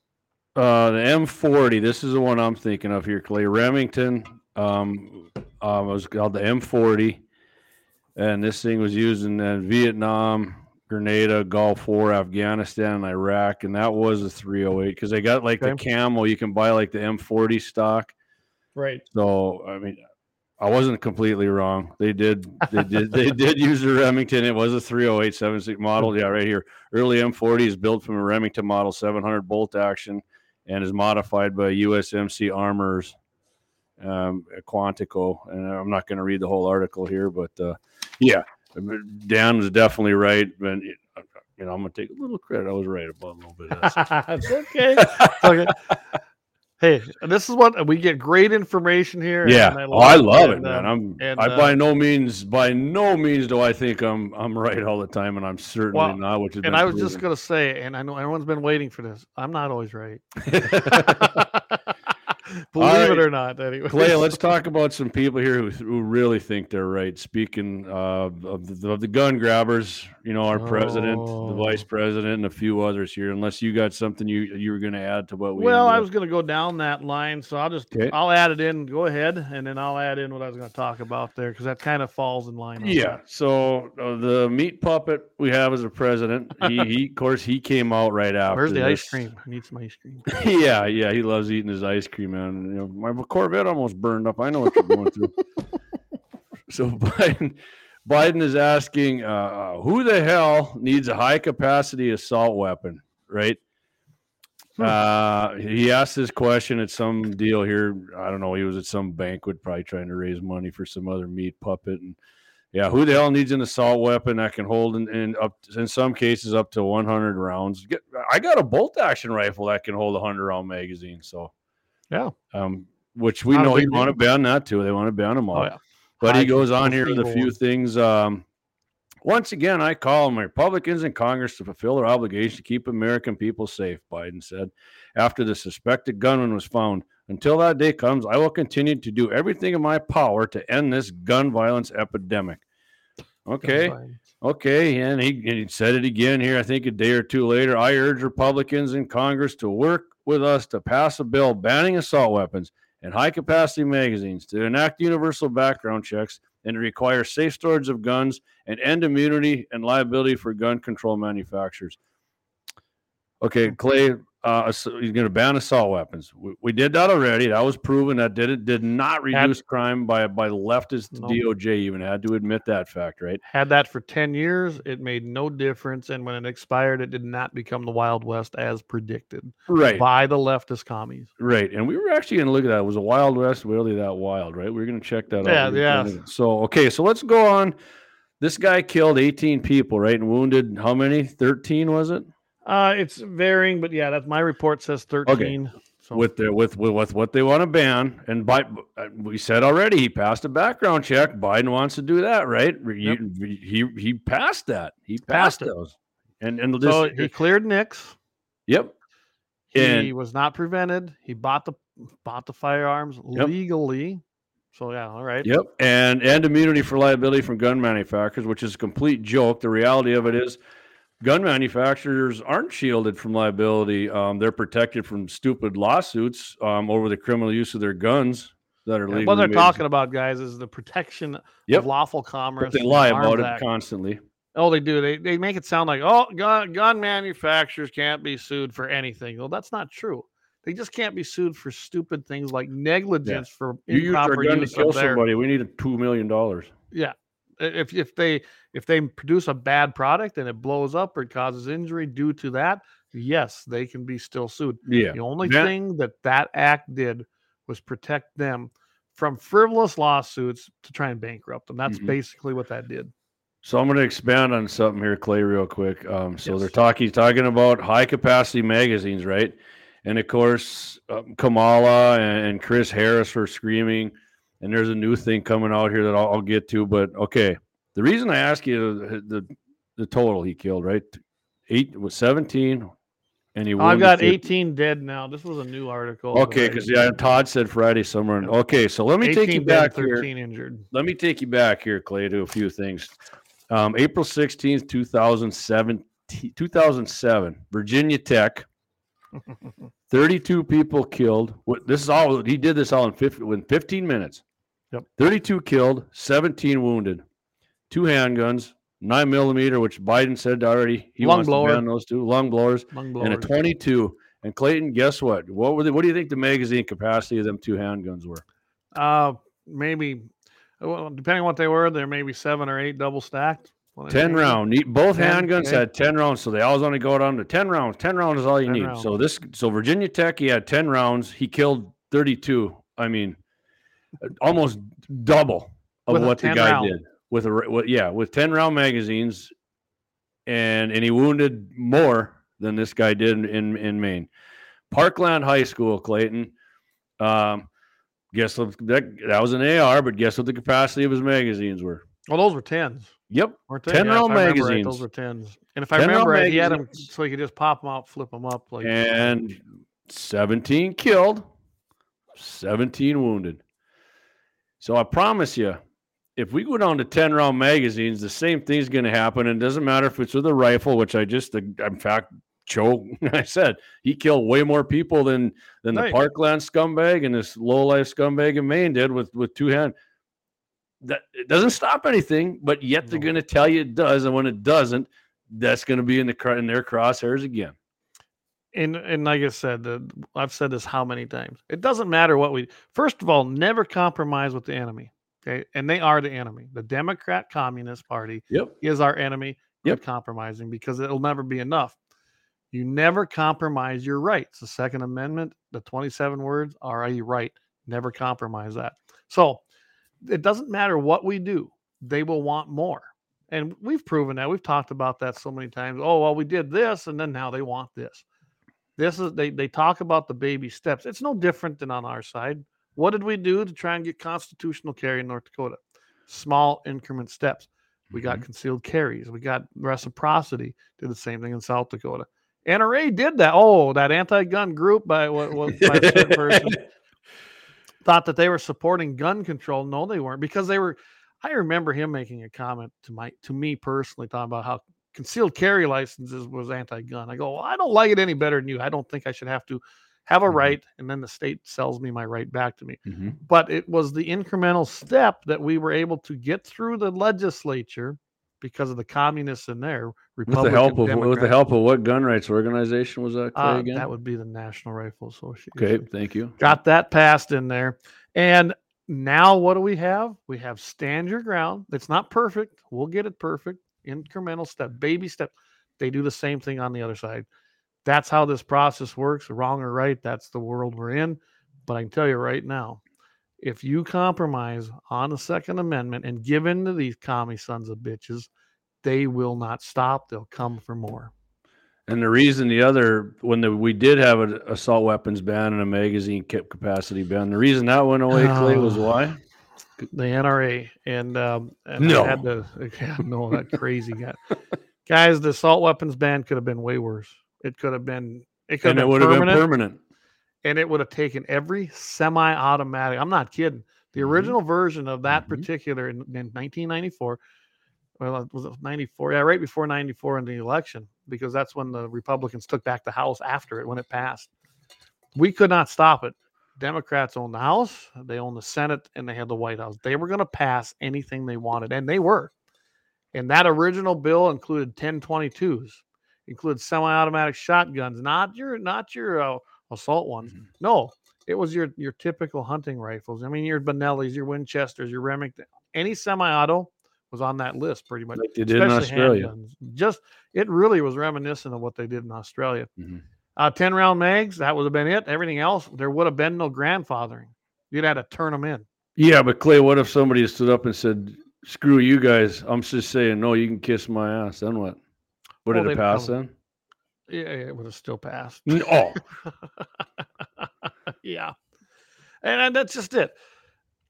Uh, the M40. This is the one I'm thinking of here, Clay Remington. Um, um, it was called the M40, and this thing was used in uh, Vietnam, Grenada, Gulf War, Afghanistan, and Iraq, and that was a 308 because they got like the Camel. You can buy like the M40 stock. Right. So I mean, I wasn't completely wrong. They did, they did, they did use the Remington. It was a 308 76 model. Yeah, right here. Early M40 is built from a Remington model 700 bolt action and is modified by USMC Armors, um, Quantico. And I'm not going to read the whole article here, but uh, yeah, Dan was definitely right. And you know, I'm going to take a little credit. I was right about a little bit. Of this. it's okay. It's okay. Hey, this is what we get great information here. Yeah. and oh, I love it, and, man. uh, I'm and, I uh, by no means by no means do I think I'm I'm right all the time, and I'm certainly Well, not. Which and I was just gonna say, and I know everyone's been waiting for this. I'm not always right. Believe right. it or not, anyway. Clay, let's talk about some people here who, who really think they're right. Speaking uh, of, the, of the gun grabbers, you know, our president, the Oh. vice president, and a few others here. Unless you got something you you were going to add to what we. Well, I was going to go down that line, so I'll just Okay. I'll add it in. Go ahead, and then I'll add in what I was going to talk about there because that kind of falls in line. Yeah. So uh, the meat puppet we have as a president, he, he of course he came out right after. Where's the ice cream? I need some ice cream. yeah, yeah, he loves eating his ice cream, You know, my Corvette almost burned up. I know what you're going through. so Biden, Biden is asking, uh, uh, who the hell needs a high capacity assault weapon, right? Hmm. Uh, he asked this question at some deal here. I don't know. He was at some banquet, probably trying to raise money for some other meat puppet. And yeah, who the hell needs an assault weapon that can hold in, in up in some cases up to 100 rounds? Get, I got a bolt action rifle that can hold a 100 round magazine. So Yeah. um, which we Not know he want to ban that too. They want to ban them all. Oh yeah. But he goes on here with a few things. Um, once again, I call on Republicans in Congress to fulfill their obligation to keep American people safe, Biden said after the suspected gunman was found. Until that day comes, I will continue to do everything in my power to end this gun violence epidemic. Okay. Okay, and he, and he said it again here. I think a day or two later. I urge Republicans in Congress to work with us to pass a bill banning assault weapons and high capacity magazines, to enact universal background checks, and to require safe storage of guns and end immunity and liability for gun control manufacturers. Okay, Clay, uh, so he's going to ban assault weapons. We, we did that already. That was proven. That did it did not reduce crime by by leftist No. DOJ. Even had to admit that fact, right? Had that for 10 years, it made no difference. And when it expired, it did not become the Wild West as predicted Right. by the leftist commies. Right, and we were actually going to look at that. It was a Wild West, really that wild, right? We were going to check that Yeah, out. yeah. So, okay, so let's go on. This guy killed 18 people, right, and wounded how many? 13 was it? Uh, it's varying, but yeah, that's my report says 13. So With their with, with with what they want to ban, and by uh, we said already, he passed a background check. Biden wants to do that, right? You- he he passed that. He passed, Passed it. those, and and so he cleared NICS. yep, He And- was not prevented. He bought the bought the firearms Yep. legally. So yeah, all right. Yep, and and immunity for liability from gun manufacturers, which is a complete joke. The reality of it is, gun manufacturers aren't shielded from liability. Um, they're protected from stupid lawsuits um, over the criminal use of their guns that are Yeah, legally. what they're made. talking about, guys, is the protection Yep. of lawful But commerce. they lie about it Act. constantly. Oh, they do. They they make it sound like oh, gun gun manufacturers can't be sued for anything. Well, that's not true. They just can't be sued for stupid things like negligence for You used our gun to use kill somebody. We need a two million dollars. Yeah, if if they if they produce a bad product and it blows up or causes injury due to that, yes, they can be still sued. Yeah. The only That- thing that that act did was protect them from frivolous lawsuits to try and bankrupt them. That's Mhm. basically what that did. So I'm going to expand on something here, Clay, real quick. Um, so they're talking talking about high capacity magazines, right? And of course, um, Kamala and, and Chris Harris were screaming. And there's a new thing coming out here that I'll, I'll get to. But okay, the reason I ask you the the, the total he killed, right? Eight was 17, and he. I've got 18 dead now. This was a new article. Okay, because yeah, Todd said Friday somewhere. in- Okay, so let me take you dead, back here. 13 injured. let me take you back here, Clay, to a few things. Um, April 16th, 2007, 2007, Virginia Tech, 32 people killed. What this is all he did this all in 15, in 15 minutes. Yep. 32 killed, 17 wounded, two handguns, nine millimeter, which Biden said already he Lung wants blower. to ban those two, lung blowers, Lung and a 22. And Clayton, guess what? What were they, what do you think the magazine capacity of them two handguns were? Uh, maybe, well, depending on what they were, there may be seven or eight double stacked. Well, 10 may round. Both 10, handguns okay. had 10 rounds, so they always only go down to 10 rounds. 10 rounds is all you 10 need. rounds. So this so Virginia Tech, he had 10 rounds. He killed 32. I mean, almost double of With what the guy round. did. With a with, yeah, with 10 round magazines and and he wounded more than this guy did in in, in Maine. Parkland High School, Clayton. Um guess what that that was an AR, but guess what the capacity of his magazines were? Well, those were tens. Yep. They? 10 if round I remember right, magazines. those were tens. And if I remember, right, he had them so he could just pop them out, flip them up. Like and 17 killed, 17 wounded. So I promise you, if we go down to 10 round magazines, the same thing's going to happen. And it doesn't matter if it's with a rifle, which I just, in fact, Joe, I said he killed way more people than than the Parkland scumbag and this low life scumbag in Maine did with with two hand. That it doesn't stop anything, but yet they're No. going to tell you it does, and when it doesn't, that's going to be in the in their crosshairs again. And and like I said, the, I've said this how many times. It doesn't matter what we. First of all, never compromise with the enemy. Okay, and they are the enemy. The Democrat Communist Party Yep. is our enemy. Yep. Compromising because it'll never be enough. You never compromise your rights. The Second Amendment, the 27 words are a right. Never compromise that. So it doesn't matter what we do, they will want more. And we've proven that. We've talked about that so many times. Oh, well, we did this, and then now they want this. This is they they talk about the baby steps. It's no different than on our side. What did we do to try and get constitutional carry in North Dakota? Small increment steps. We got mm-hmm. concealed carries. We got reciprocity. Did the same thing in South Dakota. NRA did that. Oh, that anti-gun group by what, by person thought that they were supporting gun control. No, they weren't because they were. I remember him making a comment to my to me personally talking about how concealed carry licenses was anti-gun. I go, well, I don't like it any better than you. I don't think I should have to have a Mhm. right, and then the state sells me my right back to me Mhm. but it was the incremental step that we were able to get through the legislature because of the communists in there. With the help of with the help of what gun rights organization was that? Clay, Uh, again? that would be the National Rifle Association. okay, thank you. Got that passed in there. And now what do we have? We have stand your ground. It's not perfect. We'll get it perfect. Incremental step, baby step. They do the same thing on the other side. That's how this process works, wrong or right. That's the world we're in. But I can tell you right now, if you compromise on the Second Amendment and give in to these commie sons of bitches, they will not stop. They'll come for more. And the reason the other when the, we did have an assault weapons ban and a magazine cap capacity ban, the reason that went away, Clay, was Oh. why? The NRA and um and No. I had to yeah, no that crazy guy guys the assault weapons ban could have been way worse it could have been it could And have it been would have been permanent permanent. and it would have taken every semi-automatic i'm not kidding the Mhm. original version of that Mhm. particular in, in 1994 well it was it 94 yeah right before 94 in the election because that's when the republicans took back the house after it when it passed we could not stop it democrats own the house they own the senate and they had the white house they were going to pass anything they wanted and they were And that original bill included 1022s, included semi-automatic shotguns, not your not your uh, assault ones. Mhm. No, it was your your typical hunting rifles. I mean, your Benellis, your Winchesters, your Remington, any semi-auto was on that list pretty much. Like they did in Australia. handguns. Just it really was reminiscent of what they did in Australia. Mhm. Uh, 10 round mags, that would have been it. Everything else, there would have been no grandfathering. You'd have to turn them in. Yeah, but Clay, what if somebody stood up and said, "Screw you guys"? I'm just saying, no, you can kiss my ass. Then what? Would Well, it have passed then? Yeah, it would have still passed. No. yeah. And, and that's just it.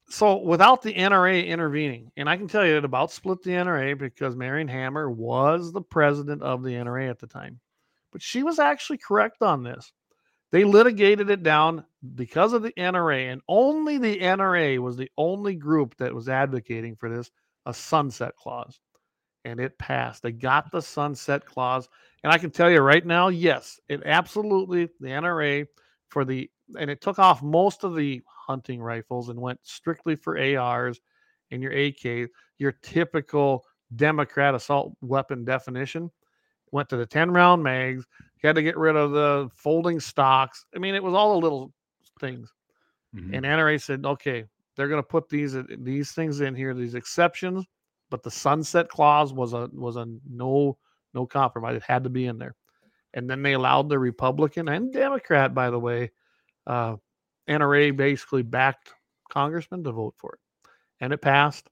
So without the NRA intervening, and I can tell you it about split the NRA because Marion Hammer was the president of the NRA at the time. But she was actually correct on this. They litigated it down because of the NRA, and only the NRA was the only group that was advocating for this a sunset clause. And it passed. They got the sunset clause. And I can tell you right now, yes, it absolutely the NRA for the and it took off most of the hunting rifles and went strictly for ARs and your AK, your typical Democrat assault weapon definition. Went to the 10 round mags, you had to get rid of the folding stocks. I mean, it was all the little things. Mhm. And NRA said, okay, they're going to put these uh, these things in here, these exceptions, but the sunset clause was a was a no no compromise. It had to be in there. And then they allowed the Republican and Democrat, by the way, uh, NRA basically backed congressmen to vote for it, and it passed,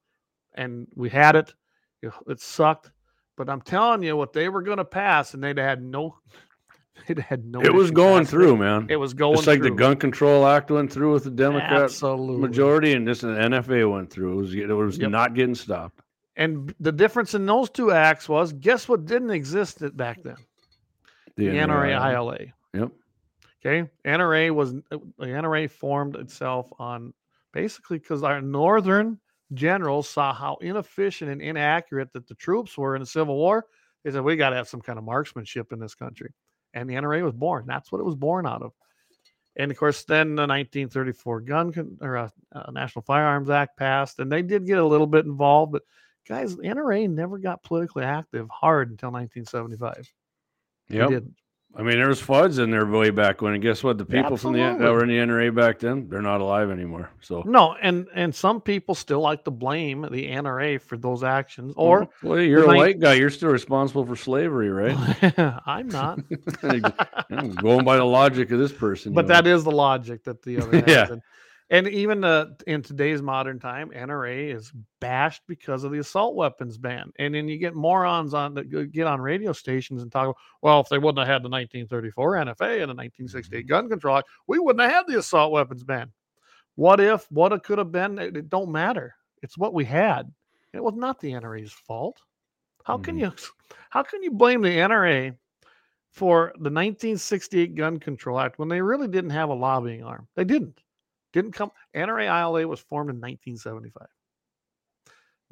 and we had. It, it sucked, but I'm telling you, what they were going to pass, and they'd had no, they'd had no. it was going through, man. It was going Just like the. Gun Control Act went through with the Democrat Absolutely. majority, and this the NFA went through. It was it was Yep. not getting stopped. And the difference in those two acts was guess what didn't exist back then? The, NRA ILA. Yep. Okay. NRA was uh, the NRA formed itself on basically because our northern generals saw how inefficient and inaccurate that the troops were in the Civil War. They said we got to have some kind of marksmanship in this country, and the NRA was born. That's what it was born out of. And of course, then the 1934 Gun Con- or uh, uh, National Firearms Act passed, and they did get a little bit involved. But guys, the NRA never got politically active hard until 1975. They Yep. didn't. I mean, there was floods in there way back when, and guess what? The people from the that were in the NRA back then, they're not alive anymore. So, No, and and some people still like to blame the NRA for those actions, or well, you're a white guy. You're still responsible for slavery, right? I'm not. I'm going by the logic of this person. but that know. is the logic that the other has. Yeah. And, and even uh, in today's modern time, NRA is bashed because of the assault weapons ban. And then you get morons on that get on radio stations and talk, well, if they wouldn't have had the 1934 NFA and the 1968 gun control, Act, we wouldn't have had the assault weapons ban. What if? What it could have been? It, it don't matter. It's what we had. It was not the NRA's fault. How can Mhm. you? How can you blame the NRA for the 1968 Gun Control Act when they really didn't have a lobbying arm? They didn't. Didn't come. NRA ILA was formed in 1975.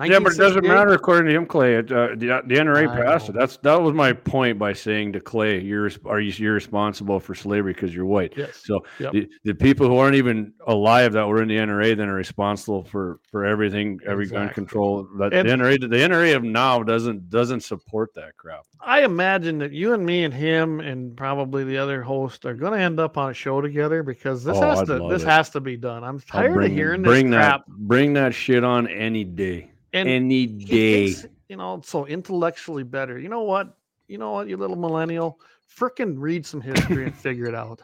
Yeah, but it doesn't matter according to him, Clay. It, uh, the, the NRA I passed it. That's that was my point by saying to Clay, "You're are you you're responsible for slavery because you're white." Yes. So Yep. the, the people who aren't even alive that were in the NRA then are responsible for for everything, every gun control. That And- the NRA, the NRA of now doesn't doesn't support that crap. I imagine that you and me and him and probably the other host are going to end up on a show together because this Oh, has I'd to this it. has to be done. I'm tired bring of hearing bring this that crap. bring that shit on any day, And any day. you know, so intellectually better. You know what? You know what, you little millennial? freaking read some history and figure it out.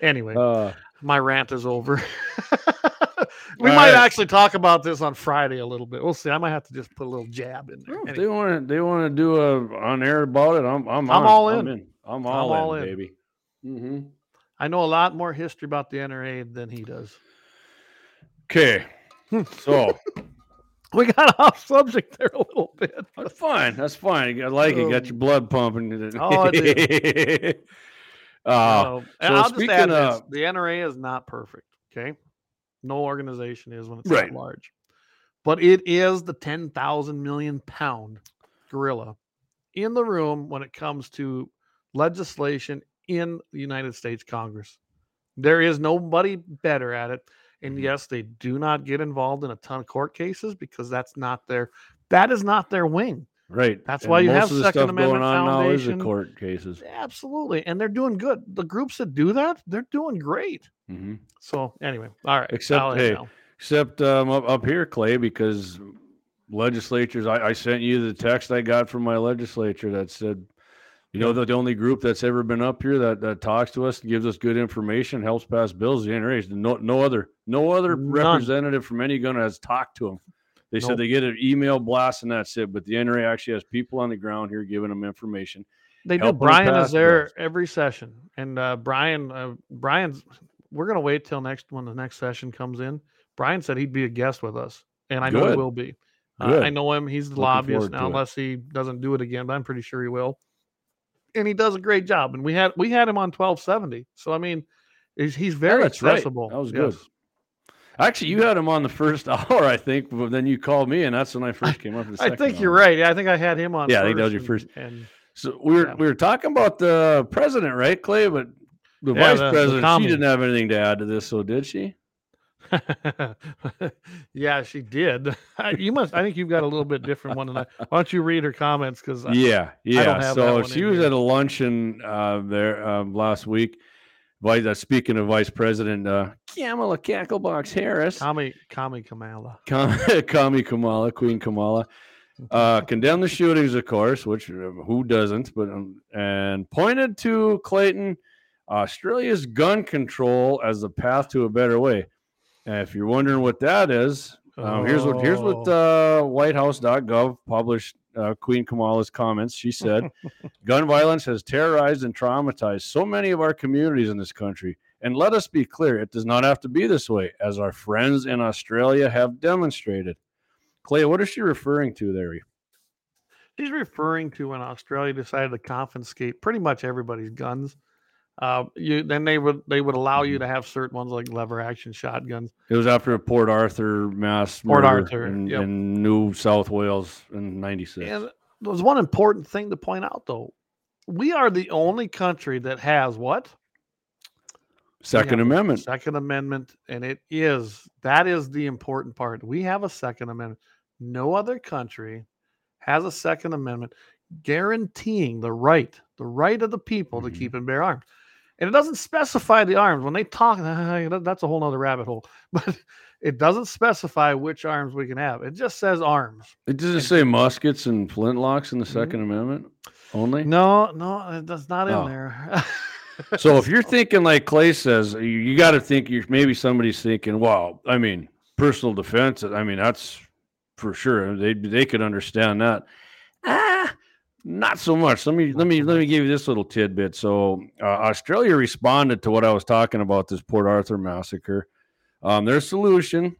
Anyway, Uh, my rant is over. we might right. actually talk about this on Friday a little bit. We'll see. I might have to just put a little jab in there. Anyway, they want to, they want to do a on air about it. I'm, I'm, I'm on. all I'm in. I'm all, all in, in. baby. Mm-hmm. I know a lot more history about the NRA than he does. Okay, so We got off subject there a little bit. that's fine. That's fine. I like it. Got your Um, blood pumping. Oh, I did. uh, So, and I'll just add this: the NRA is not perfect. Okay, no organization is when it's Right. that large, but it is the ten thousand million pound gorilla in the room when it comes to legislation in the United States Congress. There is nobody better at it. And Mhm. yes, they do not get involved in a ton of court cases because that's not their That is not their wing. Right. That's And why you have Second Amendment going on now is the Foundation. court cases. Absolutely. And they're doing good. The groups that do that, they're doing great. hmm So anyway, all right. Except, I'll hey. Except um, up, up here, Clay, because legislatures, I, I sent you the text I got from my legislature that said, you know, the, the only group that's ever been up here that, that talks to us, and gives us good information, helps pass bills, the NRA. No, no other, no other None. representative from any gun has talked to them. They Nope. said they get an email blast and that's it. But the NRA actually has people on the ground here giving them information. They do. Brian is there bills. every session, and uh, Brian, uh, Brian's. We're gonna wait till next when the next session comes in. Brian said he'd be a guest with us, and I know he will be. Uh, I know him. He's the Looking lobbyist now, unless he doesn't do it again. But I'm pretty sure he will. And he does a great job. And we had we had him on 1270. So I mean, he's, he's very right. accessible. That was good. Actually, you had him on the first hour, I think, but then you called me, and that's when I first came up. The I think you're hour. right. Yeah, I think I had him on. Yeah, I think that was your first- And So we were Yeah. we were talking about the president, right, Clay? But the Yeah, vice the- the president, she didn't have anything to add to this, so did she? yeah, she did. you must. I think you've got a little bit different one than I. Why don't you read her comments? Because yeah, yeah. So she was here. at a luncheon uh, there um, last week. Vice, uh, speaking of Vice President uh, Kamala Cacklebox Harris, Kami Kami Kamala. Kam- Kami Kamala, Queen Kamala, uh, condemned the shootings, of course, which uh, who doesn't, but um, and pointed to Clayton, Australia's gun control as the path to a better way. And if you're wondering what that is, um, here's what here's what Oh. uh, WhiteHouse.gov published. Uh, Queen Kamala's comments. She said, "Gun violence has terrorized and traumatized so many of our communities in this country." And let us be clear, it does not have to be this way, as our friends in Australia have demonstrated. Clay, what is she referring to there? She's referring to when Australia decided to confiscate pretty much everybody's guns. Uh, you then they would they would allow you Mhm. to have certain ones like lever action shotguns. It was after a Port Arthur mass Port Arthur, in, yep. in New South Wales in '96. And there's one important thing to point out though. We are the only country that has what? Second Amendment. Second Amendment, and it is that is the important part. We have a Second Amendment. No other country has a Second Amendment guaranteeing the right, the right of the people Mhm. to keep and bear arms. And it doesn't specify the arms. When they talk, that's a whole nother rabbit hole. But it doesn't specify which arms we can have. It just says arms. It doesn't say muskets and flintlocks in the Mhm. 2nd Amendment only. No, no, that's not in Oh. there. So if you're thinking like Clay says, you, you got to think you're maybe somebody's thinking, well, I mean, personal defense. I mean, that's for sure. They they could understand that. Ah, not so much. Let me let me let me give you this little tidbit. So uh, Australia responded to what I was talking about this Port Arthur massacre. Um, their solution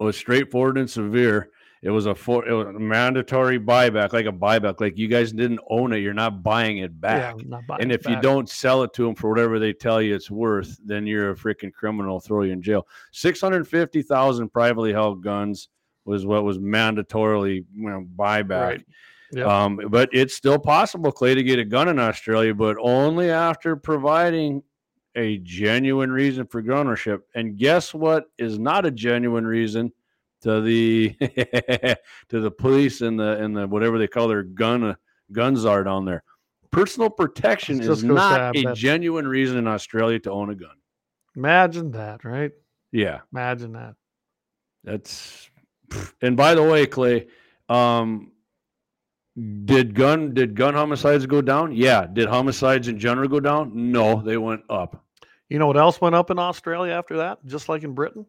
was straightforward and severe. It was a for, it was a mandatory buyback, like a buyback. Like you guys didn't own it, you're not buying it back. Yeah, buying and if you don't sell it to them for whatever they tell you it's worth, then you're a freaking criminal. Throw you in jail. Six hundred fifty thousand privately held guns was what was mandatorily you know, buyback. Right. Yep. Um, but it's still possible, Clay, to get a gun in Australia, but only after providing a genuine reason for gun ownership. And guess what is not a genuine reason to the to the police and the and the whatever they call their gun uh, guns are down there. Personal protection is just gonna say, I not a genuine reason in Australia to own a gun. Imagine that, right? Yeah, Imagine that. that's. And by the way, Clay, um, did gun did gun homicides go down? Yeah. Did homicides in general go down? No, they went up. You know what else went up in Australia after that? Just like in Britain?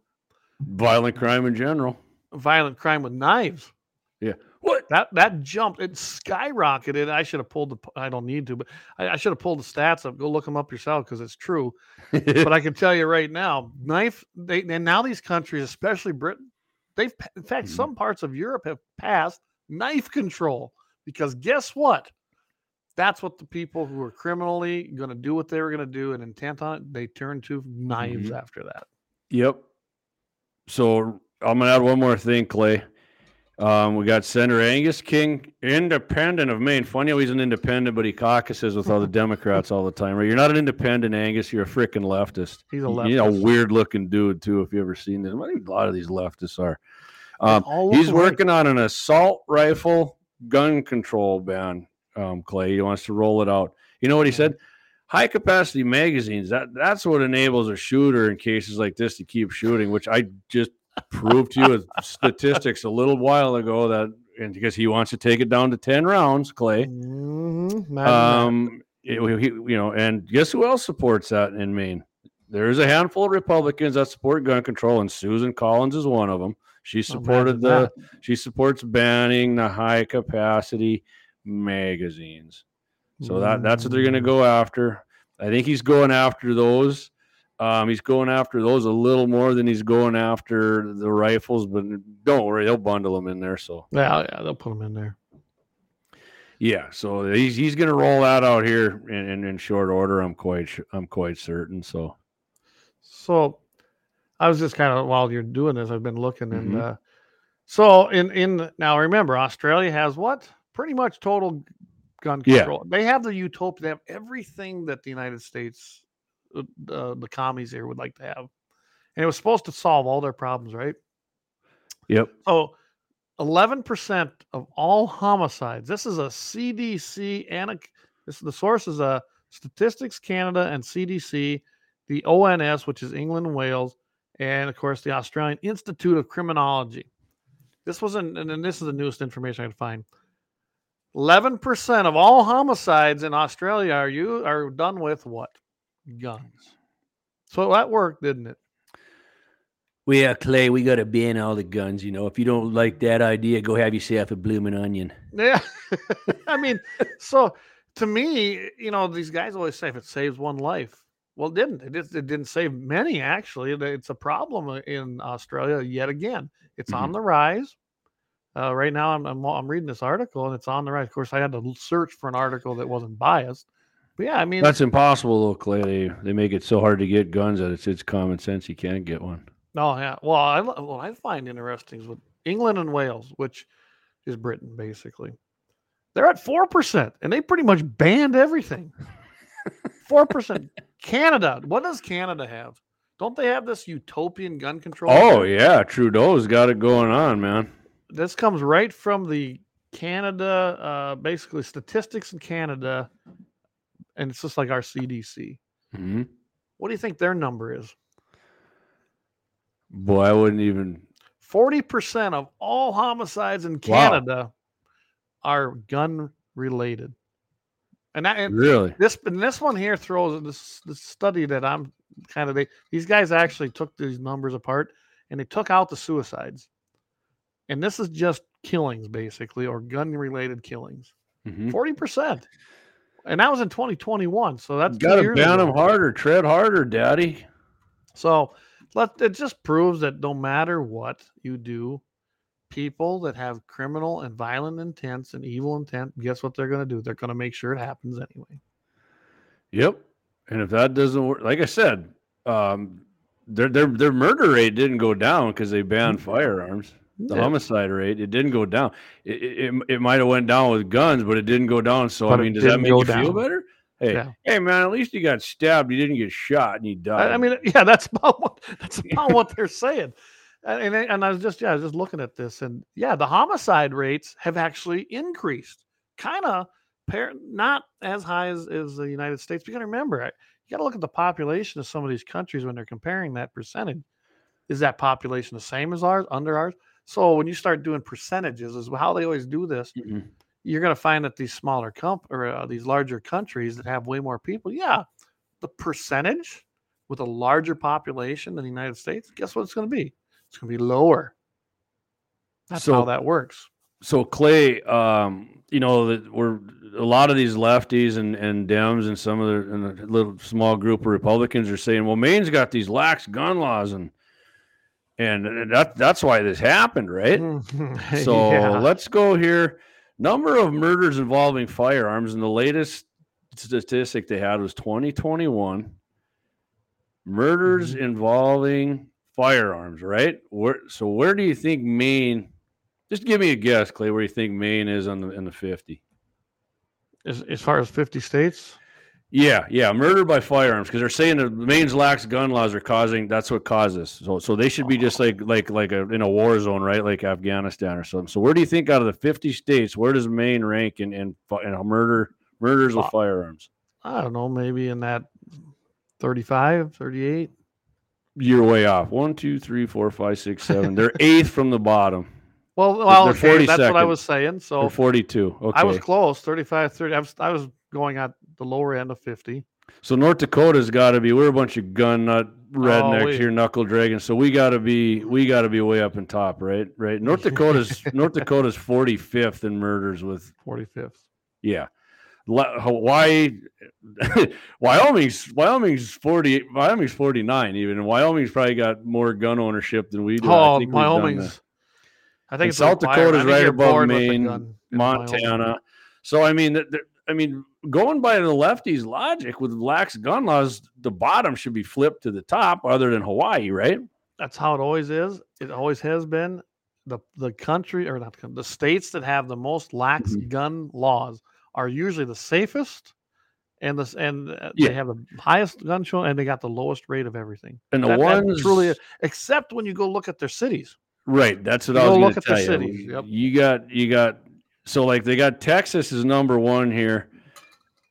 Violent crime in general. Violent crime with knives. Yeah. What? That that jumped. It skyrocketed. I should have pulled the. I don't need to, but I, I should have pulled the stats up. Go look them up yourself because it's true. But I can tell you right now, knife. They and now these countries, especially Britain, they've in fact Mhm. some parts of Europe have passed knife control because guess what? That's what the people who are criminally going to do what they were going to do and intent on it. They turn to knives Mhm. after that. Yep. So I'm gonna add one more thing, Clay. Um, we got Senator Angus King, independent of Maine. Funny how he's an independent, but he caucuses with all the Democrats all the time. Right? You're not an independent, Angus. You're a freaking leftist. He's a You- You know, leftist. weird looking dude too. If you ever seen this, I think a lot of these leftists are. Um, he's working on an assault rifle gun control ban. Um, Clay, he wants to roll it out. You know what he said? High capacity magazines. That that's what enables a shooter in cases like this to keep shooting. Which I just proved to you with statistics a little while ago that, and because he wants to take it down to ten rounds, Clay. Mhm. Um, it- he- you know, and guess who else supports that in Maine? There's a handful of Republicans that support gun control, and Susan Collins is one of them. She supported the. She supports banning the high capacity magazines. So that that's what they're going to Mm. go after. I think he's going after those. Um, he's going after those a little more than he's going after the rifles, but don't worry, they'll bundle them in there. So Yeah, yeah, they'll put them in there. Yeah, so he's he's going to roll that out here in, in, in short order. I'm quite I'm quite certain. So So I was just kind of while you're doing this, I've been looking and Mhm. uh so in in now remember Australia has what? Pretty much total gun Yeah. control. They have the utopia, they have everything that the United States uh, uh, the commies here would like to have. And it was supposed to solve all their problems, right? yep, So 11% of all homicides. This is a CDC and a, this the source is a Statistics Canada and CDC, the ONS, which is England and Wales, and of course the Australian Institute of Criminology. This was an, and this is the newest information I could find. 11% of all homicides in Australia are you are done with what? Guns. So that worked, didn't it? Well, yeah, uh, Clay, we got to ban all the guns. You know, if you don't like that idea, go have yourself a blooming onion. Yeah. I mean, so to me, you know, these guys always say if it saves one life. Well, it didn't. It, did, it didn't save many, actually. It's a problem uh, in Australia yet again. It's on the rise. Uh, right now, I'm, I'm, I'm reading this article and it's on the rise. Of course, I had to search for an article that wasn't biased. But yeah, I mean, that's impossible though, Clay. They, they make it so hard to get guns that it's it's common sense. You can't get one. Oh yeah. Well, I what I find interesting is with England and Wales, which is Britain basically. They're at four percent, and they pretty much banned everything. Four percent. Canada. What does Canada have? Don't they have this utopian gun control? Oh thing? yeah, Trudeau's got it going on, man. This comes right from the Canada, uh, basically statistics in Canada, and it's just like our CDC. hmm What do you think their number is? Boy, I wouldn't even. Forty percent of all homicides in Wow. Canada are gun related, and that and Really? this and this one here throws this this study that I'm kind of they these guys actually took these numbers apart and they took out the suicides, and this is just killings basically or gun related killings. Mhm. Forty percent, and that was in 2021. So that's Got to ban them harder, tread harder, Daddy. So let it just proves that no matter what you do, people that have criminal and violent intents and evil intent, guess what they're going to do? They're going to make sure it happens anyway. Yep. And if that doesn't work, like I said, um, their their their murder rate didn't go down because they banned firearms. The Yeah. homicide rate it didn't go down. It it, it, might have went down with guns, but it didn't go down. So But I mean, does that make you feel better? Hey, Yeah. hey, man, at least you got stabbed. You didn't get shot and you died. I, I mean, yeah, that's about what that's about what they're saying. And, and I- was just yeah, I was just looking at this, and yeah, the homicide rates have actually increased, kind of par- not as high as, as the United States. But you got to remember, you got to look at the population of some of these countries when they're comparing that percentage. Is that population the same as ours, under ours? So when you start doing percentages, is how they always do this. Mhm. You're going to find that these smaller comp or uh, these larger countries that have way more people, yeah, the percentage with a larger population than the United States, guess what it's going to be? It's going to be lower. That's how that works. so Clay, um, you know that we're a lot of these lefties and, and Dems and some of the and a little small group of Republicans are saying, well, Maine's got these lax gun laws and and that that's why this happened, right? So Yeah. let's go here. Number of murders involving firearms, and the latest statistic they had was 2021. Murders Mhm. involving firearms, right? Where so where do you think Maine? Just give me a guess, Clay. Where you think Maine is on the in the 50? as, as far as 50 states, Yeah, yeah, murder by firearms because they're saying the Maine's lax gun laws are causing. That's what causes. So, so they should be just like like like a, in a war zone, right? Like Afghanistan or something. So, where do you think out of the fifty states, where does Maine rank in in, in murder murders with Uh, firearms? I don't know, maybe in that 35, 38. You're way off. One, two, three, four, five, six, seven. They're eighth from the bottom. Well, well, okay, that's what I was saying. So They're forty-two. Okay. I was close, 35, 30. I was, I was going at the lower end of 50. So North Dakota's got to be. We're a bunch of gun nut oh, rednecks Oh, we- here, knuckle dragons. So we got to be. We got to be way up in top, right? Right. North Dakota's North Dakota's forty fifth in murders with 45th. yeah. Hawaii, Wyoming's Wyoming's forty. Wyoming's forty nine. Even and Wyoming's probably got more gun ownership than we do. I Oh, think Wyoming's. I think it's South requirement. Dakota's I right above Maine, Wyoming. Montana. So I mean, I mean, going by the lefties' logic with lax gun laws, the bottom should be flipped to the top, other than Hawaii, right? That's how it always is. It always has been. The the country or not the states that have the most lax Mhm. gun laws are usually the safest, and the and uh, Yeah. they have the highest gun show and they got the lowest rate of everything. And the That- that ones truly, except when you go look at their cities. right? That's what You I was going look at the tell you. cities, yep. You got you got so like they got Texas is number one here,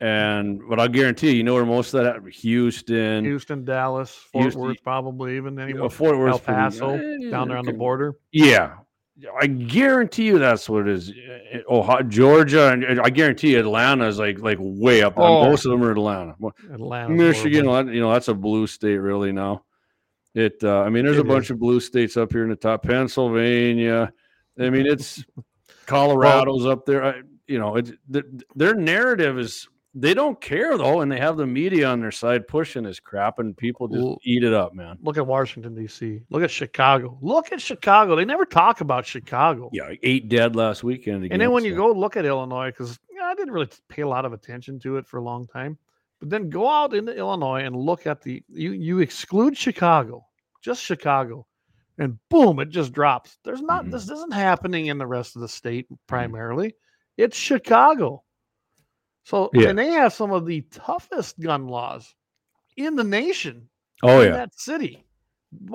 and but I'll guarantee you, you know where most of that Houston, Houston, Dallas, Fort Houston- Worth, probably even you know, Fort Worth, El Paso, down there on the border. Yeah, I guarantee you that's what it is. Eh, Ohio, Georgia, and I guarantee you Atlanta is like like way up. there. Oh. Most of them are Atlanta. Atlanta, Michigan, well, you know, that's a blue state really now. It, uh, I mean, there's a It bunch is. of blue states up here in the top. Pennsylvania, I mean, it's Colorado's up there. I, you know, it, th- their narrative is they don't care though, and they have the media on their side pushing this crap, and people just Well, eat it up, man. Look at Washington D.C. Look at Chicago. Look at Chicago. They never talk about Chicago. Yeah, eight dead last weekend. And then when you go look at Illinois, because I didn't really pay a lot of attention to it for a long time, but then go out into Illinois and look at the you you exclude Chicago, just Chicago, and boom, it just drops. There's not Mhm. this isn't happening in the rest of the state primarily. It's Chicago. So Yeah. and they have some of the toughest gun laws in the nation. oh in yeah, that city.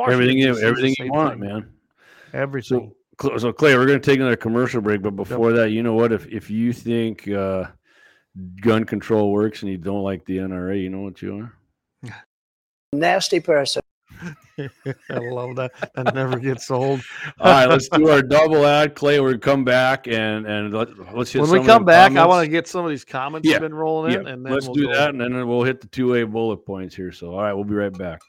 everything, you, DC is the everything you want, thing. man. Everything. Cl- So Clay, we're going to take another commercial break, but before that, you know what? If if you think uh, gun control works and you don't like the NRA, you know what you are. nasty person. I love that. That never gets old. All right, let's do our double ad, Clay. We're gonna come back and and let, let's hit. when some we come them back, I want to get some of these comments Yeah, you've been rolling in, Yeah, and then let's we'll do go. that, and then we'll hit the two A bullet points here. So, all right, we'll be right back.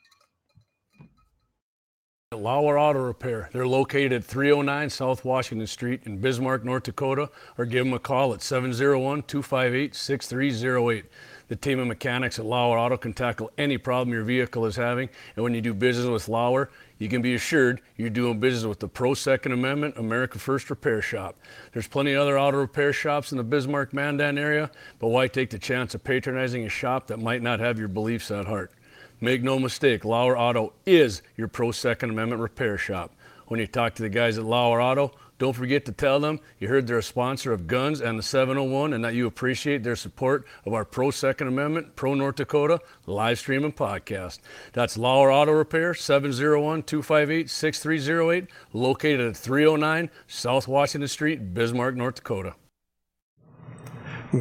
Lauer Auto Repair. They're located at 309 South Washington Street in Bismarck, North Dakota, or give them a call at 701 258 6308. The team of mechanics at Lauer Auto can tackle any problem your vehicle is having. And when you do business with Lauer, you can be assured you're doing business with the Pro Second Amendment America First Repair Shop. There's plenty of other auto repair shops in the Bismarck Mandan area, but why take the chance of patronizing a shop that might not have your beliefs at heart? Make no mistake, Lauer Auto is your pro Second Amendment repair shop. When you talk to the guys at Lauer Auto, don't forget to tell them you heard they're a sponsor of Guns and the 701 and that you appreciate their support of our pro Second Amendment, pro North Dakota live stream and podcast. That's Lauer Auto Repair, 701 258 6308, located at 309 South Washington Street, Bismarck, North Dakota.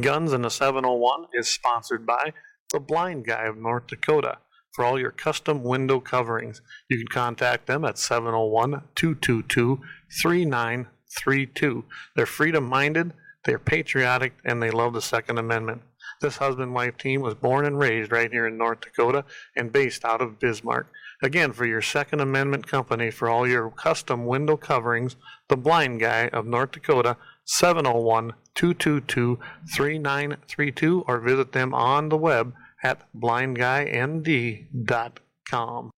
Guns and the 701 is sponsored by the Blind Guy of North Dakota. For all your custom window coverings, you can contact them at 701 222 3932. They're freedom minded, they're patriotic, and they love the Second Amendment. This husband wife team was born and raised right here in North Dakota and based out of Bismarck. Again, for your Second Amendment company, for all your custom window coverings, the Blind Guy of North Dakota, 701 222 3932, or visit them on the web at blindguynd.com.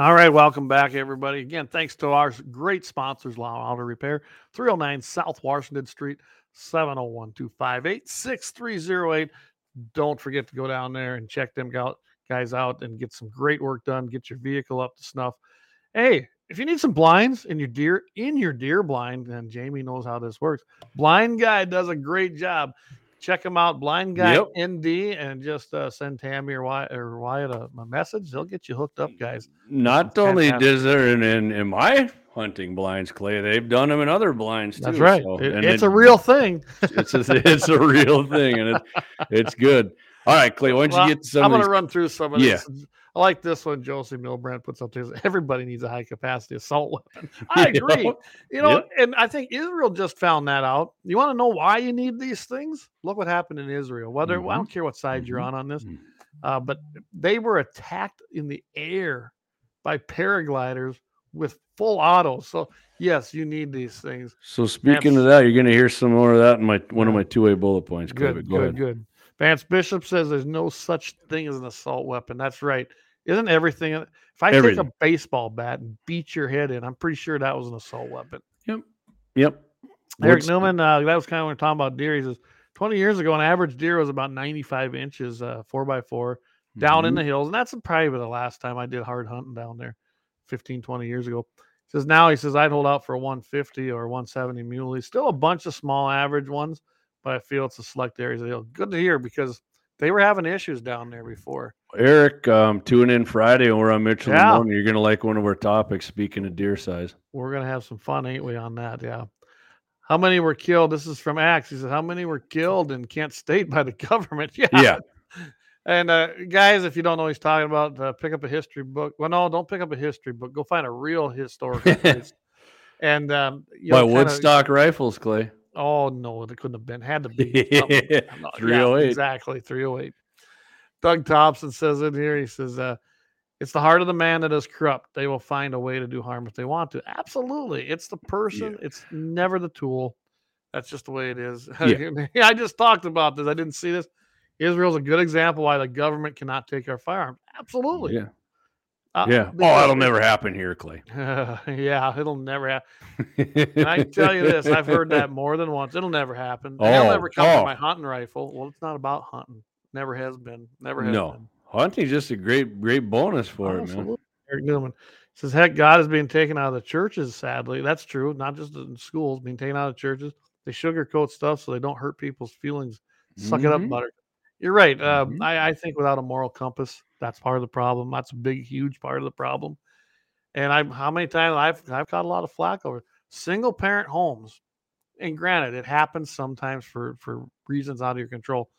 All right, welcome back, everybody. Again, thanks to our great sponsors, Lauer Auto Repair, 309 South Washington Street, 701 258 6308. Don't forget to go down there and check them out, guys out and get some great work done. Get your vehicle up to snuff. Hey, if you need some blinds in your deer in your deer blind, and Jamie knows how this works. Blind guy does a great job. Check them out, Blind Guy Yep. ND, and just uh, send Tammy or Wyatt, or Wyatt a, a message. They'll get you hooked up, guys. Not Some only is there in, in in my hunting blinds, Clay, they've done them in other blinds too. That's right. so- It- and it's it- a real thing. it's a, it's a real thing, and it, it's good. All right, Clay, why don't Well, you get some I'm going to run through some of Yeah. this. I like this one. Josie Milbrandt puts up there. Everybody needs a high capacity assault weapon. I agree. Yep. You know, Yep. and I think Israel just found that out. You want to know why you need these things? Look what happened in Israel. Whether I Mhm. don't care what side you're Mhm. on on this, Mhm. uh, but they were attacked in the air by paragliders with full auto. So yes, you need these things. So speaking Vance- of that, you're going to hear some more of that in my one of my two A bullet points. Good, go good, ahead. good. Vance Bishop says there's no such thing as an assault weapon. That's right. Isn't everything? If I take a baseball bat and beat your head in, I'm pretty sure that was an assault weapon. Yep. Yep. Eric What's- Newman, uh, that was kind of we're talking about deer. He says 20 years ago, an average deer was about 95 inches, uh, four by four, down in Mhm. the hills. And that's probably the last time I did hard hunting down there 15, 20 years ago. He says now he says I'd hold out for a 150 or 170 muley. Still a bunch of small average ones, but I feel it's a select areas of the hill. Good to hear because they were having issues down there before. Eric, um, tune in Friday and we're on Mitchell Yeah. morning. You're going to like one of our topics. Speaking of deer size, We're gonna have some fun, ain't we, on that? Yeah. How many were killed? This is from Axe. He says, How many were killed in Kent State by the government? Yeah. yeah, And uh, guys, if you don't know what he's talking about, uh, pick up a history book. Well, no, don't pick up a history book. Go find a real historical place. And um, you by know, kinda- Woodstock rifles, Clay. Oh no, it couldn't have been. Had to be something. No, yeah, 308. exactly, three hundred eight. Doug Thompson says in here. He says, uh, "It's the heart of the man that is corrupt. They will find a way to do harm if they want to. Absolutely, it's the person. It's never the tool. That's just the way it is. Yeah. I just talked about this. I didn't see this. Israel's a good example why the government cannot take our firearms. Absolutely. Yeah, Uh, yeah. Oh, that'll never happen here, Clay. yeah, it'll never happen. And I can tell you this, I've heard that more than once. It'll never happen. They'll Oh, never come oh. for my hunting rifle. Well, it's not about hunting. Never has been. Never has No, been. hunting's just a great, great bonus for it, man. Eric Newman says, heck, God is being taken out of the churches, sadly. That's true. Not just in schools, being taken out of churches. They sugarcoat stuff so they don't hurt people's feelings. Suck it up, Mhm. butter. You're right. Um, Mhm. I, I think without a moral compass, that's part of the problem. That's a big, huge part of the problem. And I, how many times I've I've got a lot of flack over single parent homes. And granted, it happens sometimes for for reasons out of your control.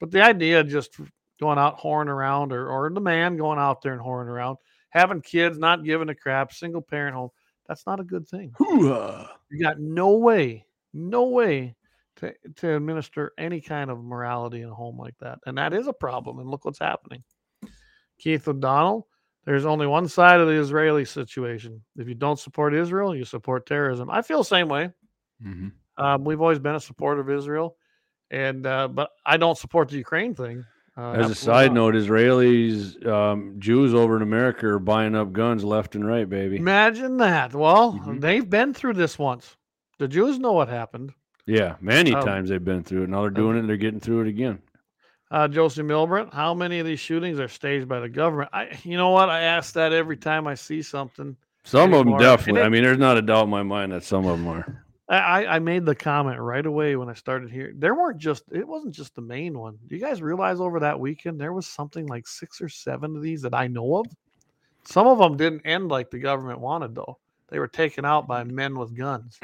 But the idea of just going out whoring around, or or the man going out there and whoring around, having kids, not giving a crap, single parent home, that's not a good thing. Hoo-ah. You got no way, no way to, to administer any kind of morality in a home like that. And that is a problem. And look what's happening. Keith O'Donnell, there's only one side of the Israeli situation. If you don't support Israel, you support terrorism. I feel the same way. Mhm. Um, we've always been a supporter of Israel. And uh, but I don't support the Ukraine thing. Uh, As a side not. note, Israelis, um, Jews over in America are buying up guns left and right, baby. imagine that. Well, Mhm. they've been through this once. The Jews know what happened. Yeah, many Um, times they've been through it. Now they're doing it. and They're getting through it again. Uh, Josie Milbrandt, how many of these shootings are staged by the government? I, you know what? I ask that every time I see something. Some of them definitely. it- I mean, there's not a doubt in my mind that some of them are. I, I- I made the comment right away when I started here. There weren't just, it wasn't just the main one. Do you guys realize over that weekend there was something like six or seven of these that I know of? Some of them didn't end like the government wanted, though. They were taken out by men with guns,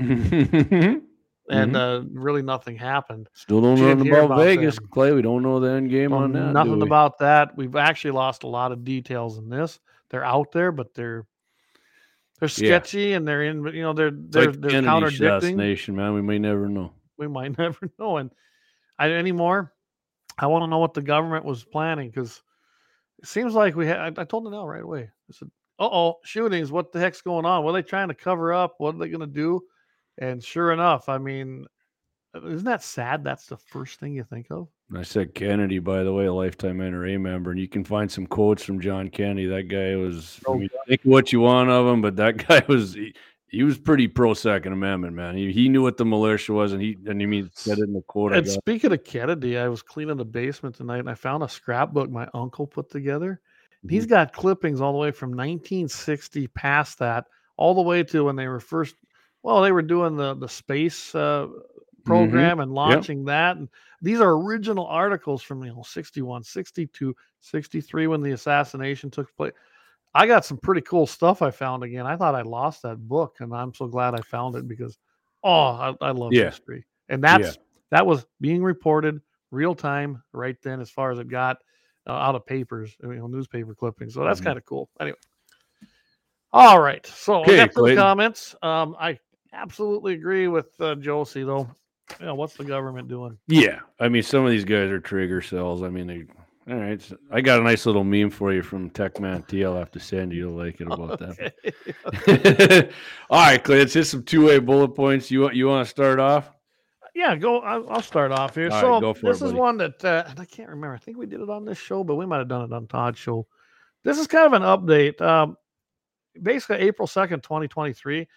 and uh, really nothing happened. Still don't know you nothing hear about about Vegas, them? Clay. We don't know the end game Well, on that. nothing about that. We've actually lost a lot of details in this. They're out there, but they're they're Yeah. sketchy and they're in. You know, they're they're like they're contradicting. assassination, man. We may never know. We might never know. And I anymore. I want to know what the government was planning because it seems like we had. I, I told them now right away. I said, "Uh oh, shootings! What the heck's going on? What are they trying to cover up? What are they going to do?" And sure enough, I mean, uh, isn't that sad? That's the first thing you think of. I said Kennedy, by the way, a lifetime NRA member, and you can find some quotes from John Kennedy. That guy was. I Oh, mean, think what you want of him, but that guy was. He, he was pretty pro Second Amendment, man. He, he knew what the militia was, and he and he mean said it in the quote. And speaking of Kennedy, I was cleaning the basement tonight and I found a scrapbook my uncle put together. And He's mm-hmm. got clippings all the way from 1960 past that, all the way to when they were first. Well, they were doing the the space uh, program and launching that. And these are original articles from you know 61, 62, 63 when the assassination took place. I got some pretty cool stuff I found again. I thought I lost that book, and I'm so glad I found it because oh, I, I love Yeah. history. And that's that was being reported real time right then as far as it got uh, out of papers, you know, newspaper clippings. So that's Mhm. kind of cool. Anyway. All right. So Okay, I got some Clayton. comments. Um, I absolutely agree with uh, Josie though. You know, what's the government doing? Yeah, I mean, some of these guys are trigger cells. I mean, they. All right, so I got a nice little meme for you from TechMan T. I'll have to send you. You'll like it about that. All right, Clay. Let's hit some two A bullet points. You want you want to start off? yeah, go. I'll, I'll start off here. All right, so go for this is buddy. one that uh, I can't remember. I think we did it on this show, but we might have done it on Todd's show. This is kind of an update. Um, basically, April second, twenty twenty three.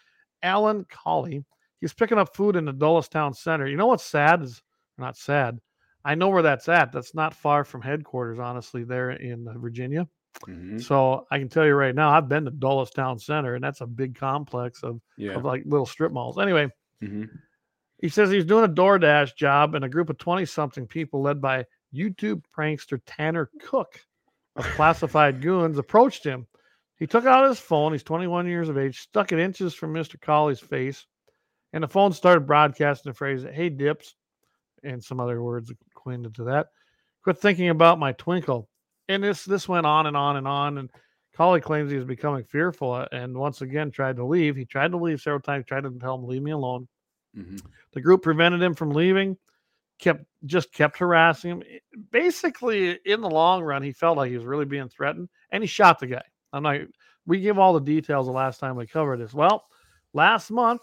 Alan Colie, he's picking up food in the Dulles Town Center. You know what's sad is not sad. I know where that's at. That's not far from headquarters, honestly, there in uh, Virginia. Mhm. So I can tell you right now, I've been to Dulles Town Center, and that's a big complex of, Yeah. of like little strip malls. Anyway, Mhm. he says he's doing a DoorDash job, and a group of 20 something people led by YouTube prankster Tanner Cook of classified goons approached him. He took out his phone. He's 21 years of age, stuck it inches from Mr. Colie's face, and the phone started broadcasting the phrase, Hey, dips, and some other words acquainted to that. Quit thinking about my twinkle. And this this went on and on and on. And Colie claims he was becoming fearful uh, and once again tried to leave. He tried to leave several times, tried to tell him, leave me alone. Mhm. The group prevented him from leaving, kept just kept harassing him. Basically, in the long run, he felt like he was really being threatened, and he shot the guy. I'm like, we give all the details the last time we covered this. Well, last month,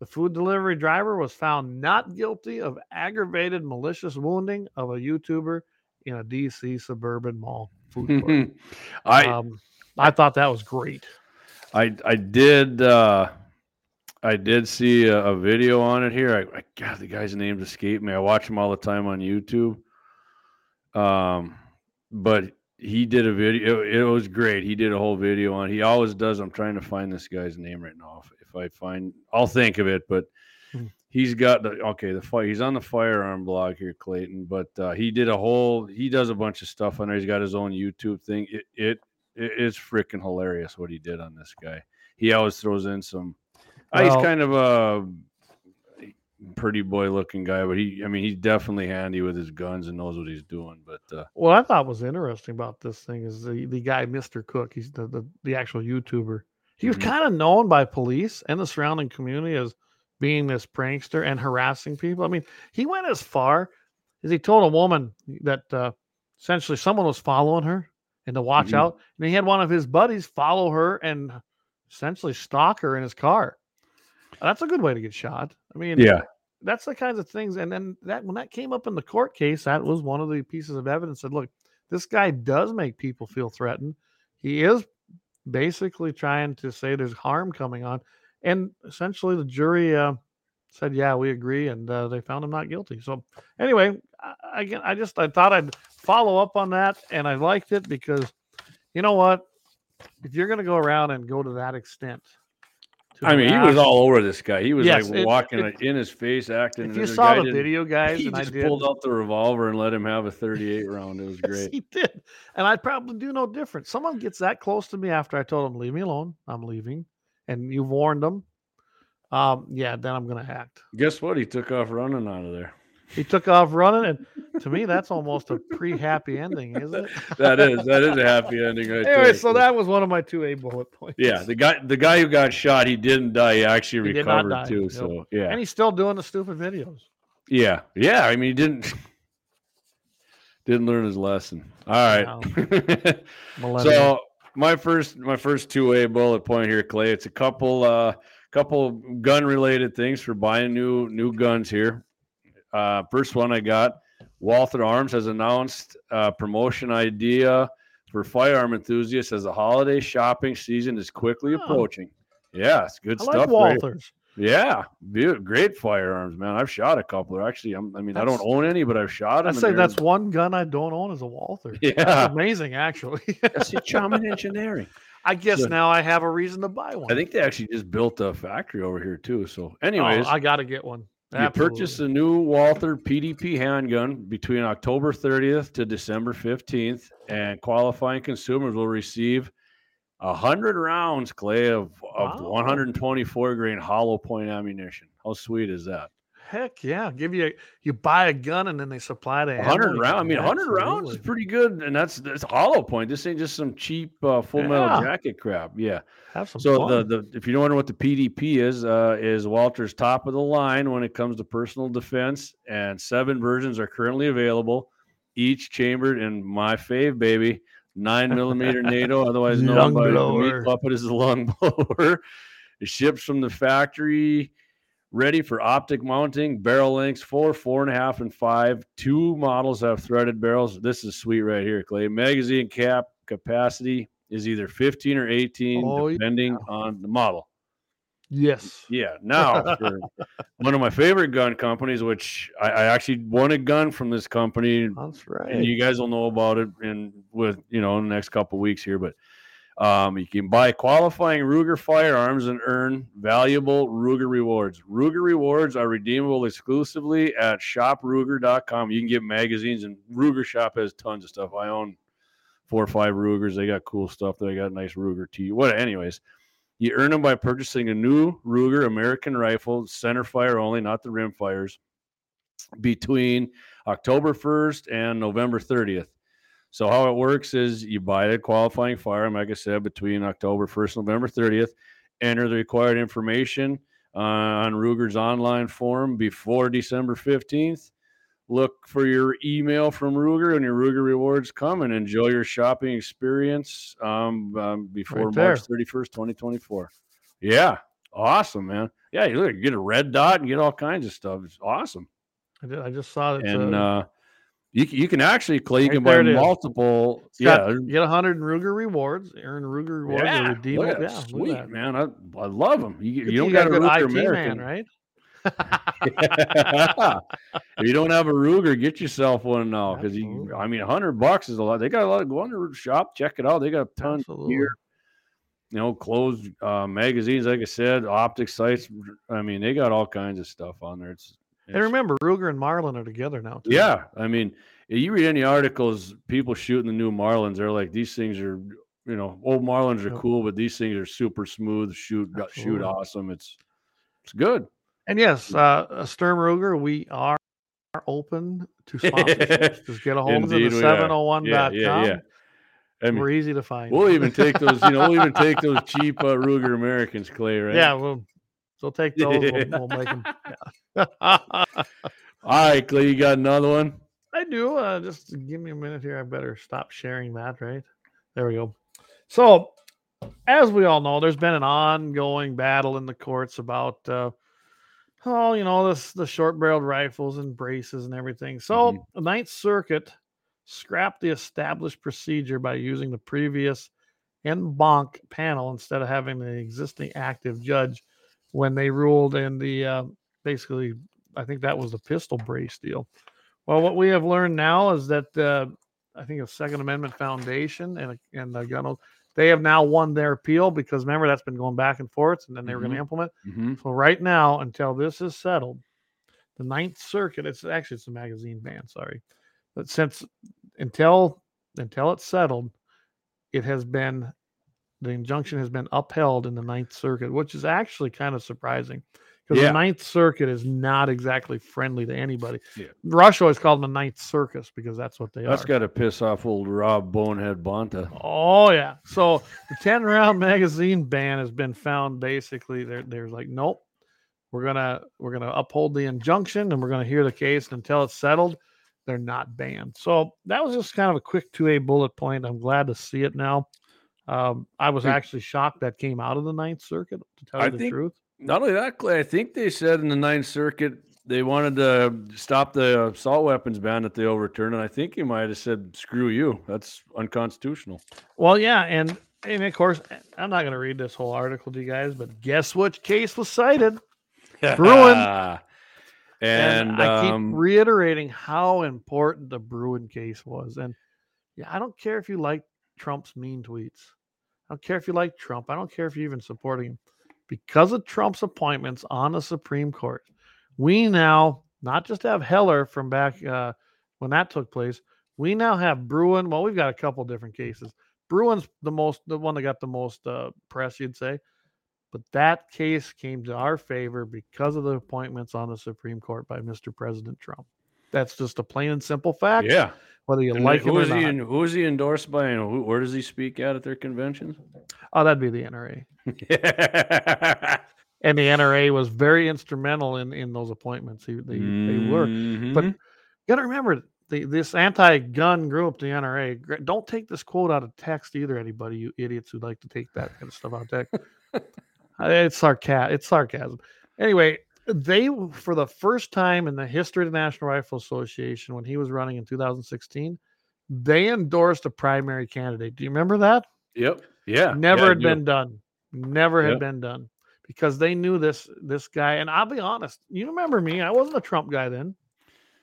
the food delivery driver was found not guilty of aggravated malicious wounding of a YouTuber in a DC suburban mall food court. I um, I thought that was great. I I did uh I did see a, a video on it here. I, I God, the guy's name's escaped me. I watch him all the time on YouTube. Um, but he did a video. It, it was great. He did a whole video on. He always does. I'm trying to find this guy's name right now. If, if I find, I'll think of it. But Hmm. he's got the okay. The fire. He's on the firearm blog here, Clayton. But uh, he did a whole. He does a bunch of stuff on there. He's got his own YouTube thing. It it it is freaking hilarious what he did on this guy. He always throws in some. uh, he's kind of a pretty boy looking guy, but he. I mean, he's definitely handy with his guns and knows what he's doing. But uh, What I thought was interesting about this thing is the, the guy, Mr. Cook, he's the, the, the actual YouTuber. He was Mhm. kind of known by police and the surrounding community as being this prankster and harassing people. I mean, he went as far as he told a woman that uh, essentially someone was following her and to watch Mhm. out. And he had one of his buddies follow her and essentially stalk her in his car. That's a good way to get shot. I mean, yeah, that's the kinds of things. And then that when that came up in the court case, that was one of the pieces of evidence that look, this guy does make people feel threatened. He is basically trying to say there's harm coming on, and essentially the jury uh, said, "Yeah, we agree," and uh, they found him not guilty. So anyway, I, again, I just I thought I'd follow up on that, and I liked it because you know what, if you're going to go around and go to that extent. I mean, he was all over this guy. He was Yes, like it- walking it- in his face, acting. If you saw the video, guys, he and I just pulled out the revolver and let him have a 38 round. It was Yes, great. he did. And I'd probably do no different. Someone gets that close to me after I told him, leave me alone. I'm leaving. And you've warned them. Um, yeah, then I'm gonna act. Guess what? He took off running out of there. He took off running, and to me, that's almost a pre-happy ending, isn't it? That is that is a happy ending right anyway, there. so that was one of my two A bullet points. yeah, the guy the guy who got shot, he didn't die. He actually He recovered too. So yeah, and he's still doing the stupid videos. yeah, yeah. I mean, he didn't didn't learn his lesson. All right. Millennial. So my first my first two A bullet point here, Clay. It's a couple uh couple gun related things for buying new new guns here. Uh first one I got Walther Arms has announced a promotion idea for firearm enthusiasts as the holiday shopping season is quickly Oh. approaching. Yeah, it's good I stuff. like right? Yeah, great firearms, man. I've shot a couple. Actually, I'm, I mean, I don't own any, but I've shot them. I'd say that's one gun I don't own is a Walther. Yeah. That's amazing, actually. that's charming engineering. I guess So- now I have a reason to buy one. I think they actually just built a factory over here too. So, Oh, anyways, I got to get one. You purchase a new Walther PDP handgun between October 30th to December 15th, and qualifying consumers will receive hundred rounds, Clay, of, of Wow. 124 grain hollow point ammunition. How sweet is that? Heck yeah! Give you a, you buy a gun and then they supply the hundred round. I mean, hundred rounds is pretty good, and that's that's hollow point. This ain't just some cheap uh, full metal jacket crap. Yeah. Have some So fun. the, the if you don't know what the PDP is, uh, is Walther's top of the line when it comes to personal defense, and seven versions are currently available, each chambered in my fave baby nine millimeter NATO, otherwise known Lung by the meat blower. puppet as the lung blower. It ships from the factory, ready for optic mounting. Barrel lengths four, four and a half, and five. Two models have threaded barrels. This is sweet right here, Clay. Magazine cap capacity is either 15 or 18, Oh, yeah. depending on the model. yes. Yeah. Now, one of my favorite gun companies, which I, I actually won a gun from this company, That's right. and you guys will know about it in with you know in the next couple weeks here. But um, you can buy qualifying Ruger firearms and earn valuable Ruger rewards. Ruger rewards are redeemable exclusively at shopruger.com. You can get magazines, and Ruger Shop has tons of stuff. I own four or five Rugers. They got cool stuff. They got nice Ruger T. What, anyways. You earn them by purchasing a new Ruger American rifle, center fire only, not the rim fires, between October 1st and November 30th. So how it works is you buy the qualifying firearm, like I said, between October 1st and November 30th. Enter the required information uh, on Ruger's online form before December 15th. Look for your email from Ruger and your Ruger rewards come and enjoy your shopping experience um, um, before Right. March 31st, 2024. Yeah, awesome, man. Yeah, you look, you get a red dot and get all kinds of stuff. It's awesome I, did, I just saw that. and uh, uh, you you can actually Clay, you Right can buy there it is. multiple. got- Yeah, get a hundred Ruger rewards. Earn Ruger rewards. yeah, or look at Yeah, look at sweet that. man. I, I love them. You, you don't got a Ruger IT American, man, right? if you don't have a Ruger, get yourself one now because you. I mean, hundred bucks is a lot. They got a lot. Go on the shop, check it out. They got tons Absolutely. here. You know, clothes, uh, magazines, like I said, optic sites. I mean, they got all kinds of stuff on there. It's, And remember, Ruger and Marlin are together now. Too. Yeah, I mean, you read any articles, people shooting the new Marlins, they're like, these things are, you know, old Marlins are Yep. cool, but these things are super smooth, shoot, shoot awesome. It's, it's good. And yes, uh, uh, Sturm Ruger, we are are open to sponsorships. Just get a hold of them at we are. 701.com. Yeah, yeah, yeah. I mean, We're easy to find. we'll even take those, you know, we'll even take those cheap uh, Ruger Americans, Clay, right? Yeah, we'll, we'll take those. We'll, we'll make them. All right, Clay, you got another one? I do. Uh, just give me a minute here. I better stop sharing that, right? There we go. So, as we all know, there's been an ongoing battle in the courts about, uh, oh, you know, this the short barreled rifles and braces and everything. So, Mhm. the Ninth Circuit scrapped the established procedure by using the previous en banc panel instead of having the existing active judge when they ruled in the uh, basically, I think that was the pistol brace deal. Well, what we have learned now is that uh, I think the Second Amendment Foundation and and the gun, they have now won their appeal because remember that's been going back and forth, and then they were going Mhm. to implement. Mm-hmm. So right now, until this is settled, the Ninth Circuit, it's actually it's a magazine ban, sorry, but since until until it's settled, it has been the injunction has been upheld in the Ninth Circuit, which is actually kind of surprising because Yeah. the Ninth Circuit is not exactly friendly to anybody. Yeah. Russia always called them the Ninth Circus because that's what they That's are. That's got to piss off old Rob Bonehead Bonta. Oh yeah. So the 10 round magazine ban has been found basically there there's like nope. We're going to we're to uphold the injunction and we're going to hear the case and until it's settled they're not banned. So that was just kind of a quick 2A bullet point. I'm glad to see it now. Um, I was actually shocked that came out of the Ninth Circuit to tell I you the think- truth. Not only that, Clay, I think they said in the Ninth Circuit they wanted to stop the assault weapons ban that they overturned, and I think he might have said, "Screw you, that's unconstitutional." Well, yeah, and and of course I'm not going to read this whole article to you guys, but guess which case was cited? Bruen. and, And, I keep um, reiterating how important the Bruen case was. And yeah, I don't care if you like Trump's mean tweets. I don't care if you like Trump. I don't care if you're even supporting him. Because of Trump's appointments on the Supreme Court, We now not just have Heller from back uh, when that took place. We now have Bruen. Well, we've got a couple different cases. Bruen's the most, the one that got the most uh, press, you'd say. But that case came to our favor because of the appointments on the Supreme Court by Mr. President Trump. That's just a plain and simple fact. Yeah. Whether you And like him who or is he? not. who is he endorsed by? And who, where does he speak at at their conventions? oh, that'd be the NRA. And the NRA was very instrumental in, in those appointments. He, they, they were. But you got to remember the, this anti-gun group, the NRA. Don't take this quote out of text either. Anybody, you idiots who like to take that kind of stuff out of text. Uh, it's sarcasm. It's sarcasm. Anyway, they for the first time in the history of the National Rifle Association, when he was running in 2016, they endorsed a primary candidate. Do you remember that? Yep. Yeah. Never yeah, had been done. Never had Yep. been done because they knew this this guy. And I'll be honest, you remember me? I wasn't a Trump guy then.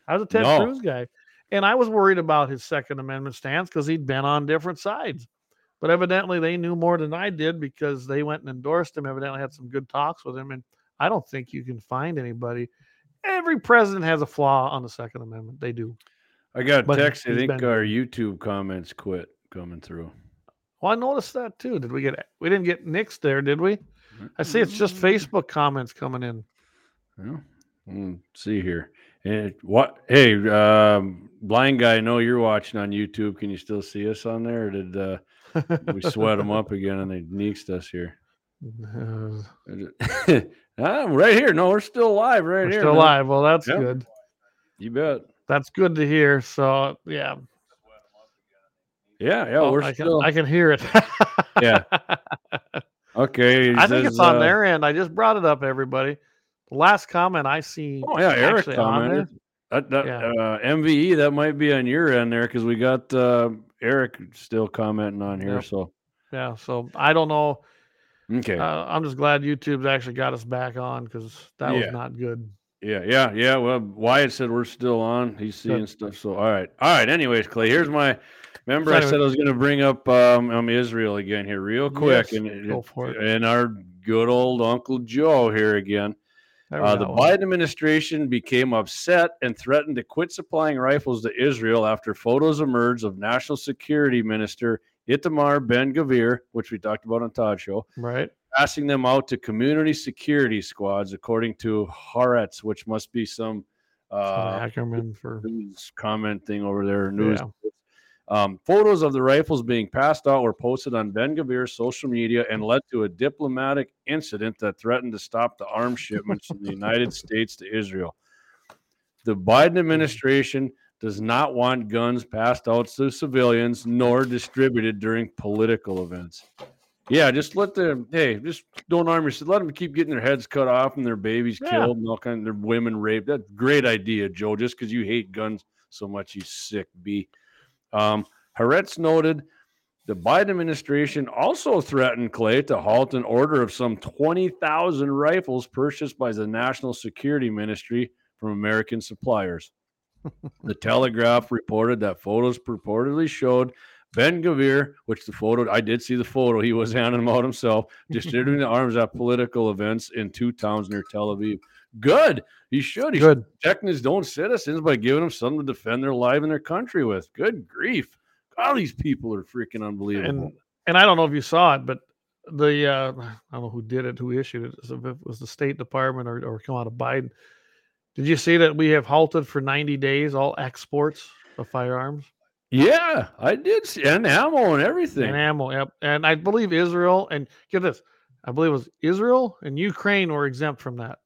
I was a Ted No. Cruz guy, and I was worried about his Second Amendment stance because he'd been on different sides. But evidently, they knew more than I did because they went and endorsed him. Evidently, had some good talks with him, and I don't think you can find anybody. Every president has a flaw on the Second Amendment. They do. I got a but text. I think been- our YouTube comments quit coming through. Well, I noticed that too. Did we get? We didn't get Nick's there, did we? I see it's just Facebook comments coming in. Well, mm, see here. And what? Hey, um, blind guy, I know you're watching on YouTube. Can you still see us on there? Or did uh, we sweat them up again and they neeked us here? Uh, ah, right here. No, we're still alive right we're here. still man. alive. Well, that's Yep. good. You bet. That's good to hear. So yeah, Yeah, yeah, Oh, we're I can still. I can hear it. Yeah. Okay. I think it's on uh, their end. I just brought it up, everybody. The last comment I see. Oh yeah, Eric actually on there- commented. That, that, Yeah. uh, MVE that might be on your end there because we got uh, Eric still commenting on here. So Yeah. So I don't know. Okay, Uh, I'm just glad YouTube's actually got us back on because that Yeah. was not good. yeah, yeah, yeah. Well, Wyatt said we're still on. He's seeing stuff. So all right, all right. Anyways, Clay, here's my. Remember, I said I was going to bring up um, um Israel again here, real quick, Yes, and go for it. and our good old Uncle Joe here again. Uh, the. Biden administration became upset and threatened to quit supplying rifles to Israel after photos emerged of National Security Minister Itamar Ben Gavir, which we talked about on Todd Show, right. passing them out to community security squads, according to Haaretz, which must be some uh, Ackerman for news comment thing over there. News. Yeah. Um, photos of the rifles being passed out were posted on Ben Gavir's social media and led to a diplomatic incident that threatened to stop the arms shipments from the United States to Israel. The Biden administration does not want guns passed out to civilians nor distributed during political events. Yeah, just let them. Hey, just don't arm yourself. Let them keep getting their heads cut off and their babies Yeah. killed and all kind of their women raped. That's a great idea, Joe. Just because you hate guns so much, you sick bee. Um, Haaretz noted the Biden administration also threatened Clay to halt an order of some 20,000 rifles purchased by the National Security Ministry from American suppliers. The Telegraph reported that photos purportedly showed Ben Gavir, which the photo I did see the photo, he was handing them out himself, distributing the arms at political events in two towns near Tel Aviv. Good. He should. He good. protecting his own citizens by giving them something to defend their life and their country with. Good grief. All these people are freaking unbelievable. And and I don't know if you saw it, but the uh, I don't know who did it, who issued it. If it was the State Department or or come out of Biden. Did you see that we have halted for 90 days all exports of firearms yeah, I did see and ammo and everything. and ammo? Yep. And I believe Israel and get this, I believe it was Israel and Ukraine were exempt from that,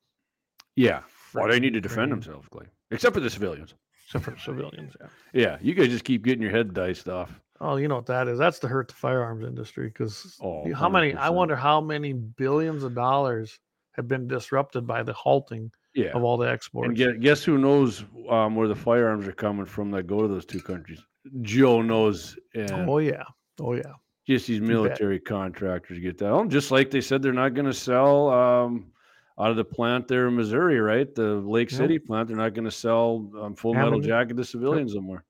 yeah. Well, they need to defend Ukraine. themselves, Clay. Except for the civilians. except for civilians. Yeah. Yeah, you guys just keep getting your head diced off. Oh, you know what that is? That's to hurt the firearms industry because Oh, how many? I wonder how many billions of dollars have been disrupted by the halting Yeah. of all the exports. And guess, guess who knows um, where the firearms are coming from that go to those two countries? Joe knows. Oh yeah, oh yeah. just these military contractors get that. Oh, just like they said, they're not going to sell um, out of the plant there in Missouri, right? The Lake Nope. City plant. They're not going to sell um, full metal jacket to civilians somewhere.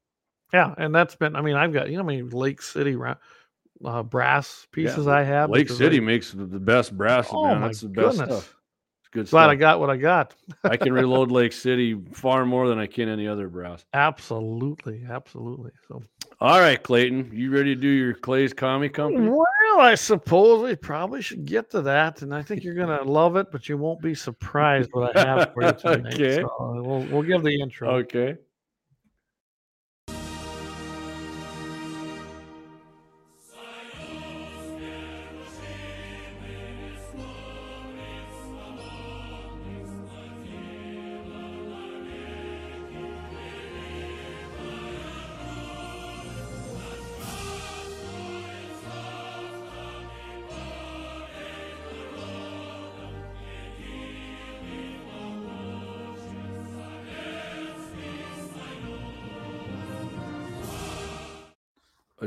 Yeah, and that's been. I mean, I've got you know how many Lake City uh, brass pieces I have. Lake City I- makes the best brass, oh man. my That's the best goodness, stuff. Good Glad I got what I got. I can reload Lake City far more than I can any other brass. Absolutely, absolutely. So, All right, Clayton, you ready to do your Clay's Commie Company? well, I suppose we probably should get to that, and I think you're gonna love it, but you won't be surprised what I have for you tonight. Okay. So we'll we'll give the intro. Okay.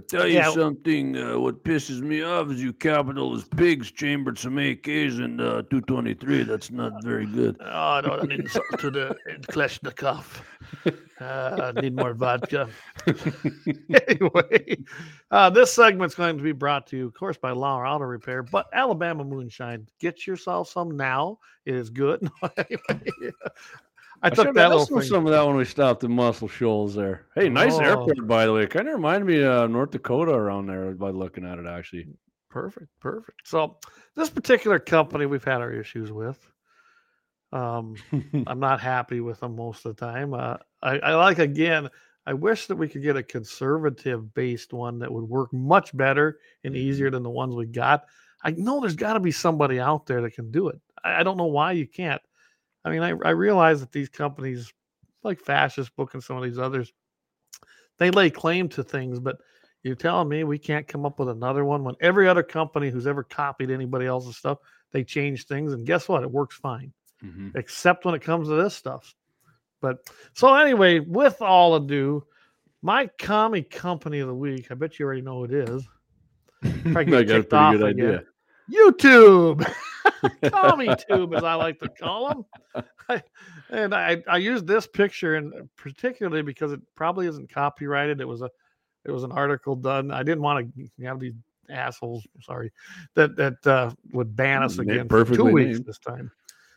Tell you Yeah. something. Uh, what pisses me off is you capitalist pigs chambered some AKs in uh, 223. That's not very good. Oh no, I need something to the Kalashnikov. Uh, I need more vodka. anyway, uh, this segment's going to be brought to you, of course, by Lauer Auto Repair, but Alabama Moonshine. Get yourself some now. It is good. No, anyway, I, took should've that little some of that when we stopped at Muscle Shoals there. Hey, nice Oh. airport, by the way. Kind of reminded me of North Dakota around there by looking at it, actually. Perfect, perfect. So this particular company we've had our issues with. Um, I'm not happy with them most of the time. Uh, I, I like again. I wish that we could get a conservative based one that would work much better and easier than the ones we got. I know there's got to be somebody out there that can do it. I, I don't know why you can't. I mean, I, I realize that these companies like Fascist Book and some of these others, they lay claim to things, but you're telling me we can't come up with another one when every other company who's ever copied anybody else's stuff, they change things, and guess what? It works fine Mhm. except when it comes to this stuff. But so anyway, with all ado, my commie company of the week. I bet you already know who it is. I got a pretty good again. idea. YouTube, commie tube, as I like to call them. I, and I, I used this picture, and particularly because it probably isn't copyrighted. It was a, it was an article done. I didn't want to have these assholes. Sorry, that that uh, would ban us Na- again for two perfectly weeks named. this time.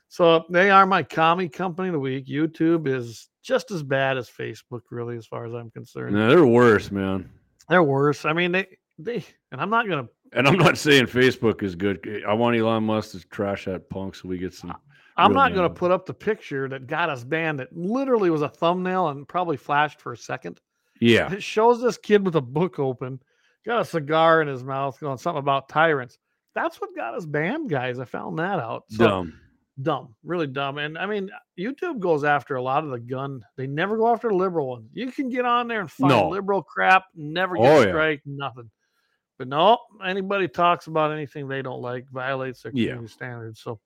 So they are my commie company of the week. YouTube is just as bad as Facebook, really, as far as I'm concerned. No, they're worse, man. They're worse. I mean, they they, and I'm not gonna And I'm not saying Facebook is good. I want Elon Musk to trash that punk so we get some. I'm not going to put up the picture that got us banned. That literally was a thumbnail and probably flashed for a second. Yeah. It shows this kid with a book open, got a cigar in his mouth, going something about tyrants. That's what got us banned, guys. I found that out. So Dumb. dumb, really dumb. And I mean, YouTube goes after a lot of the gun. They never go after the liberal one. You can get on there and find No. liberal crap, never oh, get Oh, a yeah. nothing. But no, anybody talks about anything they don't like violates their Yeah. community standards. So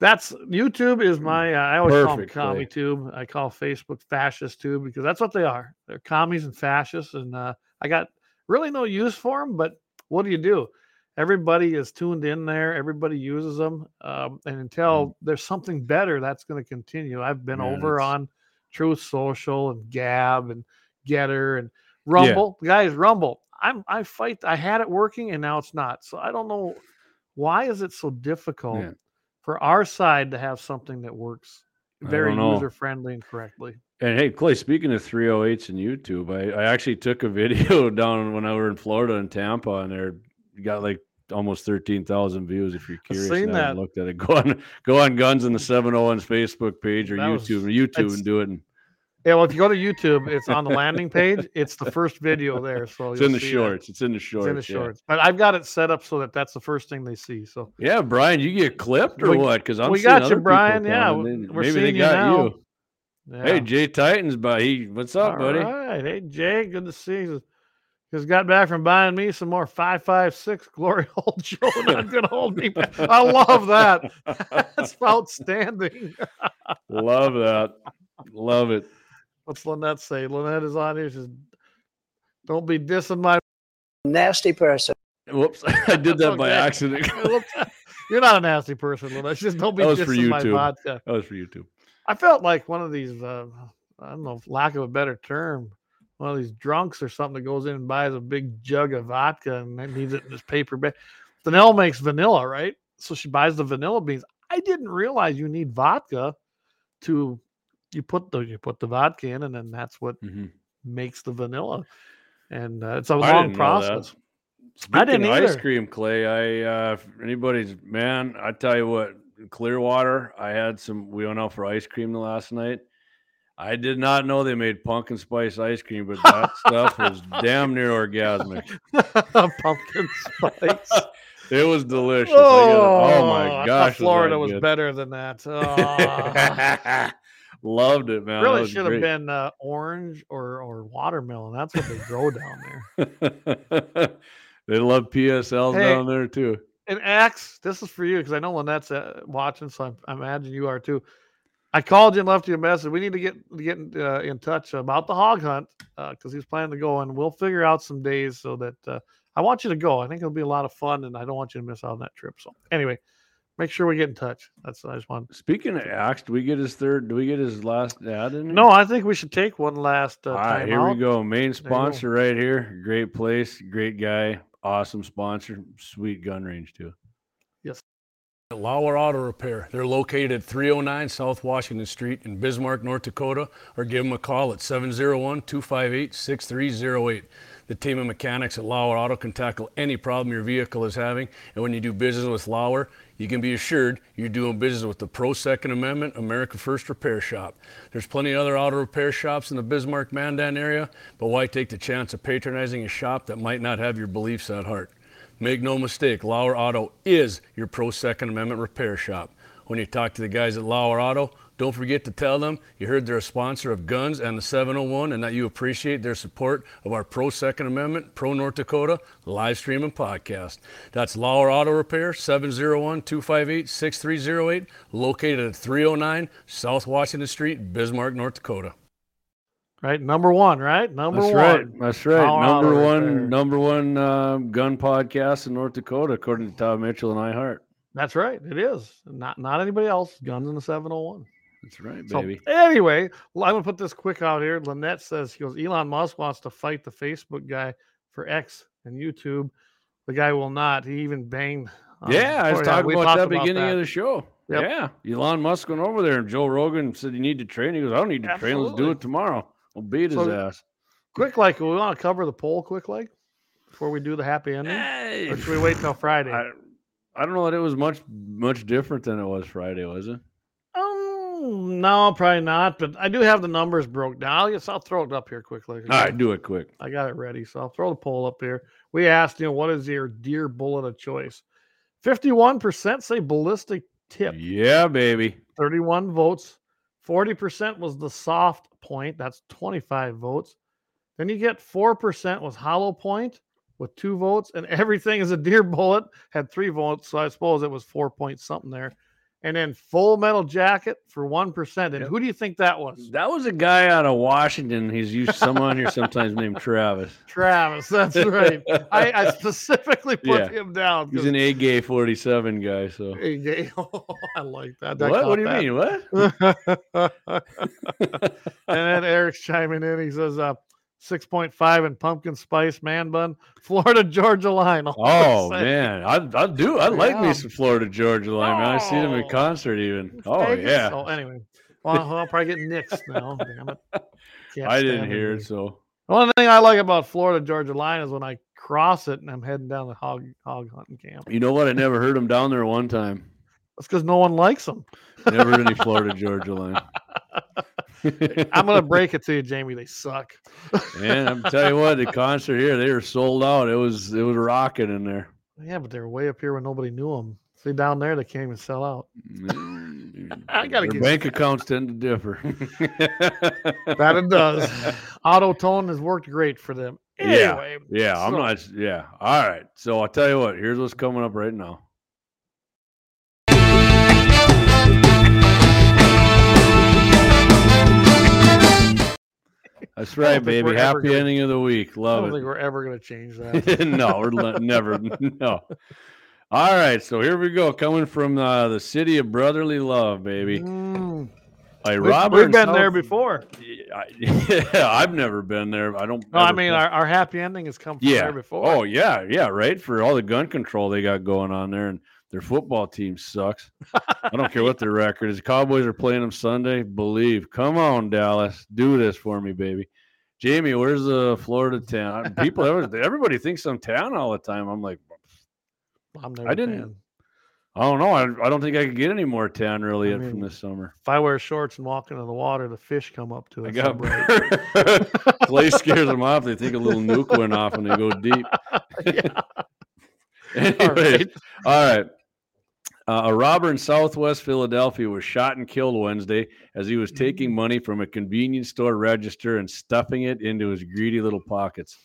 that's YouTube is my uh, I always call them Perfect, commie tube. I call Facebook fascist tube because that's what they are. They're commies and fascists, and uh, I got really no use for them. But what do you do? Everybody is tuned in there. Everybody uses them, um, and until there's something better, that's going to continue. I've been Mm. Yeah, over that's- on Truth Social and Gab and Gettr and Rumble. Guys, Rumble. I'm I fight. I had it working and now it's not. So I don't know why is it so difficult Yeah. for our side to have something that works very user friendly and correctly. And hey, Clay, speaking of 308s and YouTube, I, I actually took a video down when I were in Florida and Tampa, and there got like almost 13,000 views. If you're I've curious, seen that. looked at it. Go on, go on Guns in the 701's Facebook page or That was- YouTube, YouTube, and do it. And Yeah, well, if you go to YouTube, it's on the landing page. It's the first video there, so it's in the that. shorts. It's in the shorts. It's in the yeah. shorts. But I've got it set up so that that's the first thing they see. So Yeah, Brian, you get clipped or We- what? Because I'm we got you, Brian. Yeah, coming. w- They- we're maybe they seeing you got now. you. yeah. Hey, Jay Titans, buddy. What's up, All buddy? right. Hey, Jay, good to see you. Just got back from buying me some more 556 Glory Hole Joe. Not to hold me back. I love that. That's outstanding. Love that. Love it. What's Lynette say? Lynette is on here. She says, Don't be dissing my. Nasty person. Whoops, I did that by accident. You're not a nasty person, Lynette. Just don't be That was for dissing my YouTube. vodka. that was for YouTube. I felt like one of these, uh, I don't know, lack of a better term, one of these drunks or something that goes in and buys a big jug of vodka and then needs it in this paper bag. Vanilla makes vanilla, right? So she buys the vanilla beans. I I didn't realize you need vodka to you put the you put the vodka in, and then that's what Mhm. makes the vanilla. And uh, it's a I long didn't know that. process. Speaking I didn't of ice cream, Clay. I uh, anybody's man. I tell you what, Clearwater. I had some. We went out for ice cream the last night. I did not know they made pumpkin spice ice cream, but that stuff was damn near orgasmic. Pumpkin spice. It was delicious. Gotta- oh, my gosh, Florida that was better than that. Oh. Loved it, man. really should have been uh, orange or or watermelon. That's what they grow down there. they love PSLs Hey. down there too. And Axe, this is for you because I know Lynette's uh, watching, so I, I imagine you are too. I called you and left you a message. We need to get get in, uh, in touch about the hog hunt because he's planning to go, and we'll figure out some days so that uh, I want you to go. I think it'll be a lot of fun, and I don't want you to miss out on that trip. So anyway, make sure we get in touch. That's I just want. Speaking of Axe, do we get his third? Do we get his last ad in? here? No, I think we should take one last uh, All right, here out. we go. Main you go. sponsor right here. Great place, great guy, awesome sponsor, sweet gun range too. Yes. Lauer Auto Repair. They're located at 309 South Washington Street in Bismarck, North Dakota, or give them a call at 701 258 6308. The team of mechanics at Lauer Auto can tackle any problem your vehicle is having. And when you do business with Lauer, you can be assured you're doing business with the Pro Second Amendment America First Repair Shop. There's plenty of other auto repair shops in the Bismarck Mandan area, but why take the chance of patronizing a shop that might not have your beliefs at heart? Make no mistake, Lauer Auto is your pro Second Amendment repair shop. When you talk to the guys at Lauer Auto, don't forget to tell them you heard they're a sponsor of Guns and the 701 and that you appreciate their support of our pro Second Amendment, pro North Dakota live stream and podcast. That's Lauer Auto Repair, 701 258 6308, located at 309 South Washington Street, Bismarck, North Dakota. Right, number one. Right, number That's one. right. That's right. Power number one, Repair. number one um, gun podcast in North Dakota, according to Todd Mitchell and iHeart. That's right. It is not not anybody else. Guns in the seven hundred one. That's right, So baby. anyway, I'm gonna put this quick out here. Lynette says he goes, Elon Musk wants to fight the Facebook guy for X and YouTube. The guy will not. He even banged. um, yeah, I was oh, talking about that beginning that. of the show. Yep. Yeah, Elon Musk went over there, and Joe Rogan said you need to train. He goes, I don't need to train. Let's do it tomorrow. We'll beat his ass. Quick like, we want to cover the poll quick like before we do the happy ending, Hey, or should we wait till Friday? I, I don't know that it was much much different than it was Friday, was it? No, probably not. But I do have the numbers broke down. I'll, just, I'll throw it up here quickly. All right, do it quick. I got it ready. So I'll throw the poll up here. We asked, you know, what is your deer bullet of choice? 51% say ballistic tip, Yeah, baby. 31 votes. 40% was the soft point. That's 25 votes. Then you get 4% was hollow point with two votes, and everything is a deer bullet had three votes. So I suppose it was four point something there. And then full metal jacket for 1%. And Yep. who do you think that was? That was a guy out of Washington. He's used someone here sometimes named Travis. Travis. That's right. I, I specifically put Yeah. him down. He's an A gay 47 guy. So Hey, gay. I like that. I what? What do you that. mean? What? and then Eric's chiming in. He says, uh, 6.5 in pumpkin spice man bun, Florida Georgia line. Oh man, I I do. I like Yeah. me some Florida Georgia line, man. I see them in Oh. concert even. Oh Vegas? yeah. So anyway, well, I'll probably get nixed now. Damn it. Can't I didn't hear it, so The only thing I like about Florida Georgia line is when I cross it and I'm heading down the hog hog hunting camp. you know what? I never heard them down there one time. That's because no one likes them. Never heard any Florida Georgia line. I'm gonna break it to you, Jamie. They suck. Man, I'm tell you what, the concert here, they were sold out. It was it was rocking in there. Yeah, but they were way up here when nobody knew them. See down there, they can't even sell out. Mm, I gotta Their get- bank accounts tend to differ. That it does. Auto tone has worked great for them. Yeah, Anyway, Yeah, I'm not. Yeah. All right. So I'll tell you what. Here's what's coming up right now. That's right, baby. Happy gonna- ending of the week. I Love don't it. think we're ever gonna change that. no, we're le- never. No. All right, so here we go. Coming from uh, the city of brotherly love, baby. Mm. A We've, Robert we've in been there South- before. I- Yeah, I've never been there. I don't. No, I mean our, our happy ending has come from yeah. there before. Oh yeah, yeah, right. For all the gun control they got going on there, and Their football team sucks. I don't care what their record is. Cowboys are playing them Sunday. Believe. Come on, Dallas. Do this for me, baby. Jamie, where's the Florida town? People, everybody thinks I'm town all the time. I'm like, I'm I didn't- tan. I don't know. I, I don't think I could get any more tan really I in from this summer. If I wear shorts and walk into the water, the fish come up to it. I got. Clay scares them off. They think a little nuke went off and they go deep. yeah. Anyways, all right. Uh, a robber in Southwest Philadelphia was shot and killed Wednesday as he was taking money from a convenience store register and stuffing it into his greedy little pockets.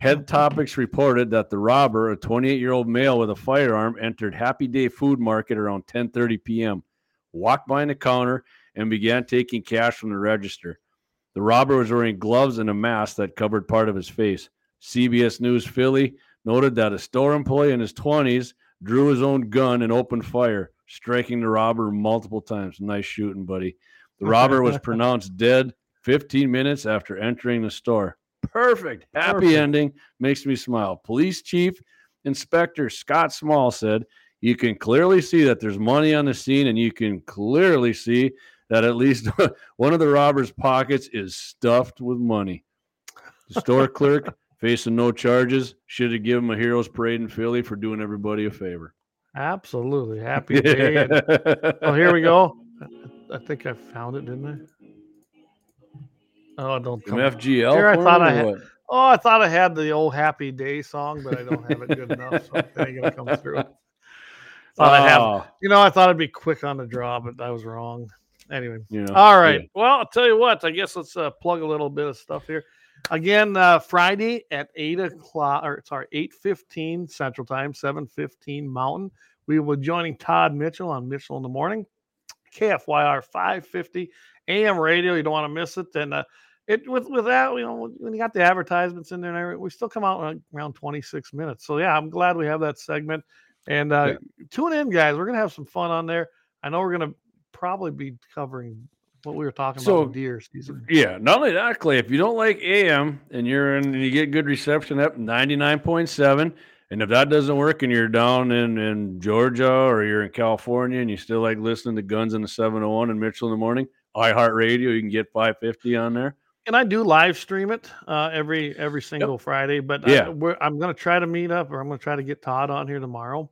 Head Topics reported that the robber, a 28-year-old male with a firearm, entered Happy Day Food Market around 10:30 p.m., walked behind the counter, and began taking cash from the register. The robber was wearing gloves and a mask that covered part of his face. CBS News Philly noted that a store employee in his 20s drew his own gun and opened fire, striking the robber multiple times. Nice shooting, buddy. The robber was pronounced dead 15 minutes after entering the store. Perfect. Happy Perfect. ending. Makes me smile. Police Chief Inspector Scott Small said, You can clearly see that there's money on the scene, and you can clearly see that at least one of the robber's pockets is stuffed with money. The store clerk facing no charges should have given him a hero's parade in Philly for doing everybody a favor. Absolutely. Happy day. and- oh, here we go. I think I found it, didn't I? Oh, don't come. FGL. Here, I thought I had- Oh, I thought I had the old Happy Day song, but I don't have it good enough, so it ain't gonna come through. Thought I'd have, Oh, you know, I thought I'd be quick on the draw, but I was wrong. Anyway, know, all right. yeah. Well, I'll tell you what. I guess let's uh, plug a little bit of stuff here. Again, uh, Friday at eight o'clock, or sorry, eight fifteen Central Time, seven fifteen Mountain. We will be joining Todd Mitchell on Mitchell in the Morning, KFYR five fifty AM radio. You don't want to miss it. And uh, it with with that, you know, when you got the advertisements in there, and everything, we still come out around- twenty six minutes. So yeah, I'm glad we have that segment. And uh, tune in, guys. We're gonna have some fun on there. I know we're gonna probably be covering what we were talking So, about deer season. Yeah, not only that, Clay, if you don't like AM and you're in and you get good reception up 99.7, and if that doesn't work and you're down in, in Georgia or you're in California and you still like listening to Guns and the 701 and Mitchell in the morning, iHeartRadio, you can get 550 on there. and I do live stream it uh, every every single Friday. But Yeah. I, we're, I'm going to try to meet up, or I'm going to try to get Todd on here tomorrow,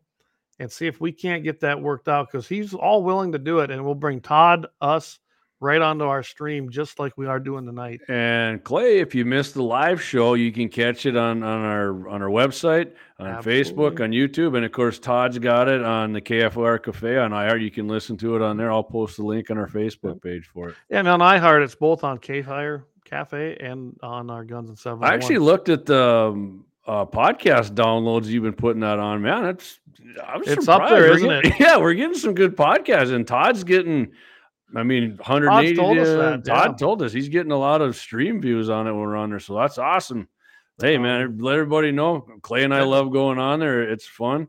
and see if we can't get that worked out because he's all willing to do it, and we'll bring Todd us right onto our stream just like we are doing tonight. And Clay, if you missed the live show, you can catch it on, on our on our website, on Facebook, on YouTube, and of course Todd's got it on the KFYR Cafe on IR. You can listen to it on there. I'll post the link on our Facebook page for it. Yeah, and on iHeart, it's both on K Fire Cafe and on our Guns and Seven. I actually looked at the um, uh, podcast downloads you've been putting that on, man. It's I'm It's up surprised. there, We're isn't getting- Yeah, we're getting some good podcasts, and Todd's getting. I mean, 180. told us that, Todd yeah. told us he's getting a lot of stream views on it when we're on there, so that's awesome. Hey, man, let everybody know. Clay and I love going on there. It's fun.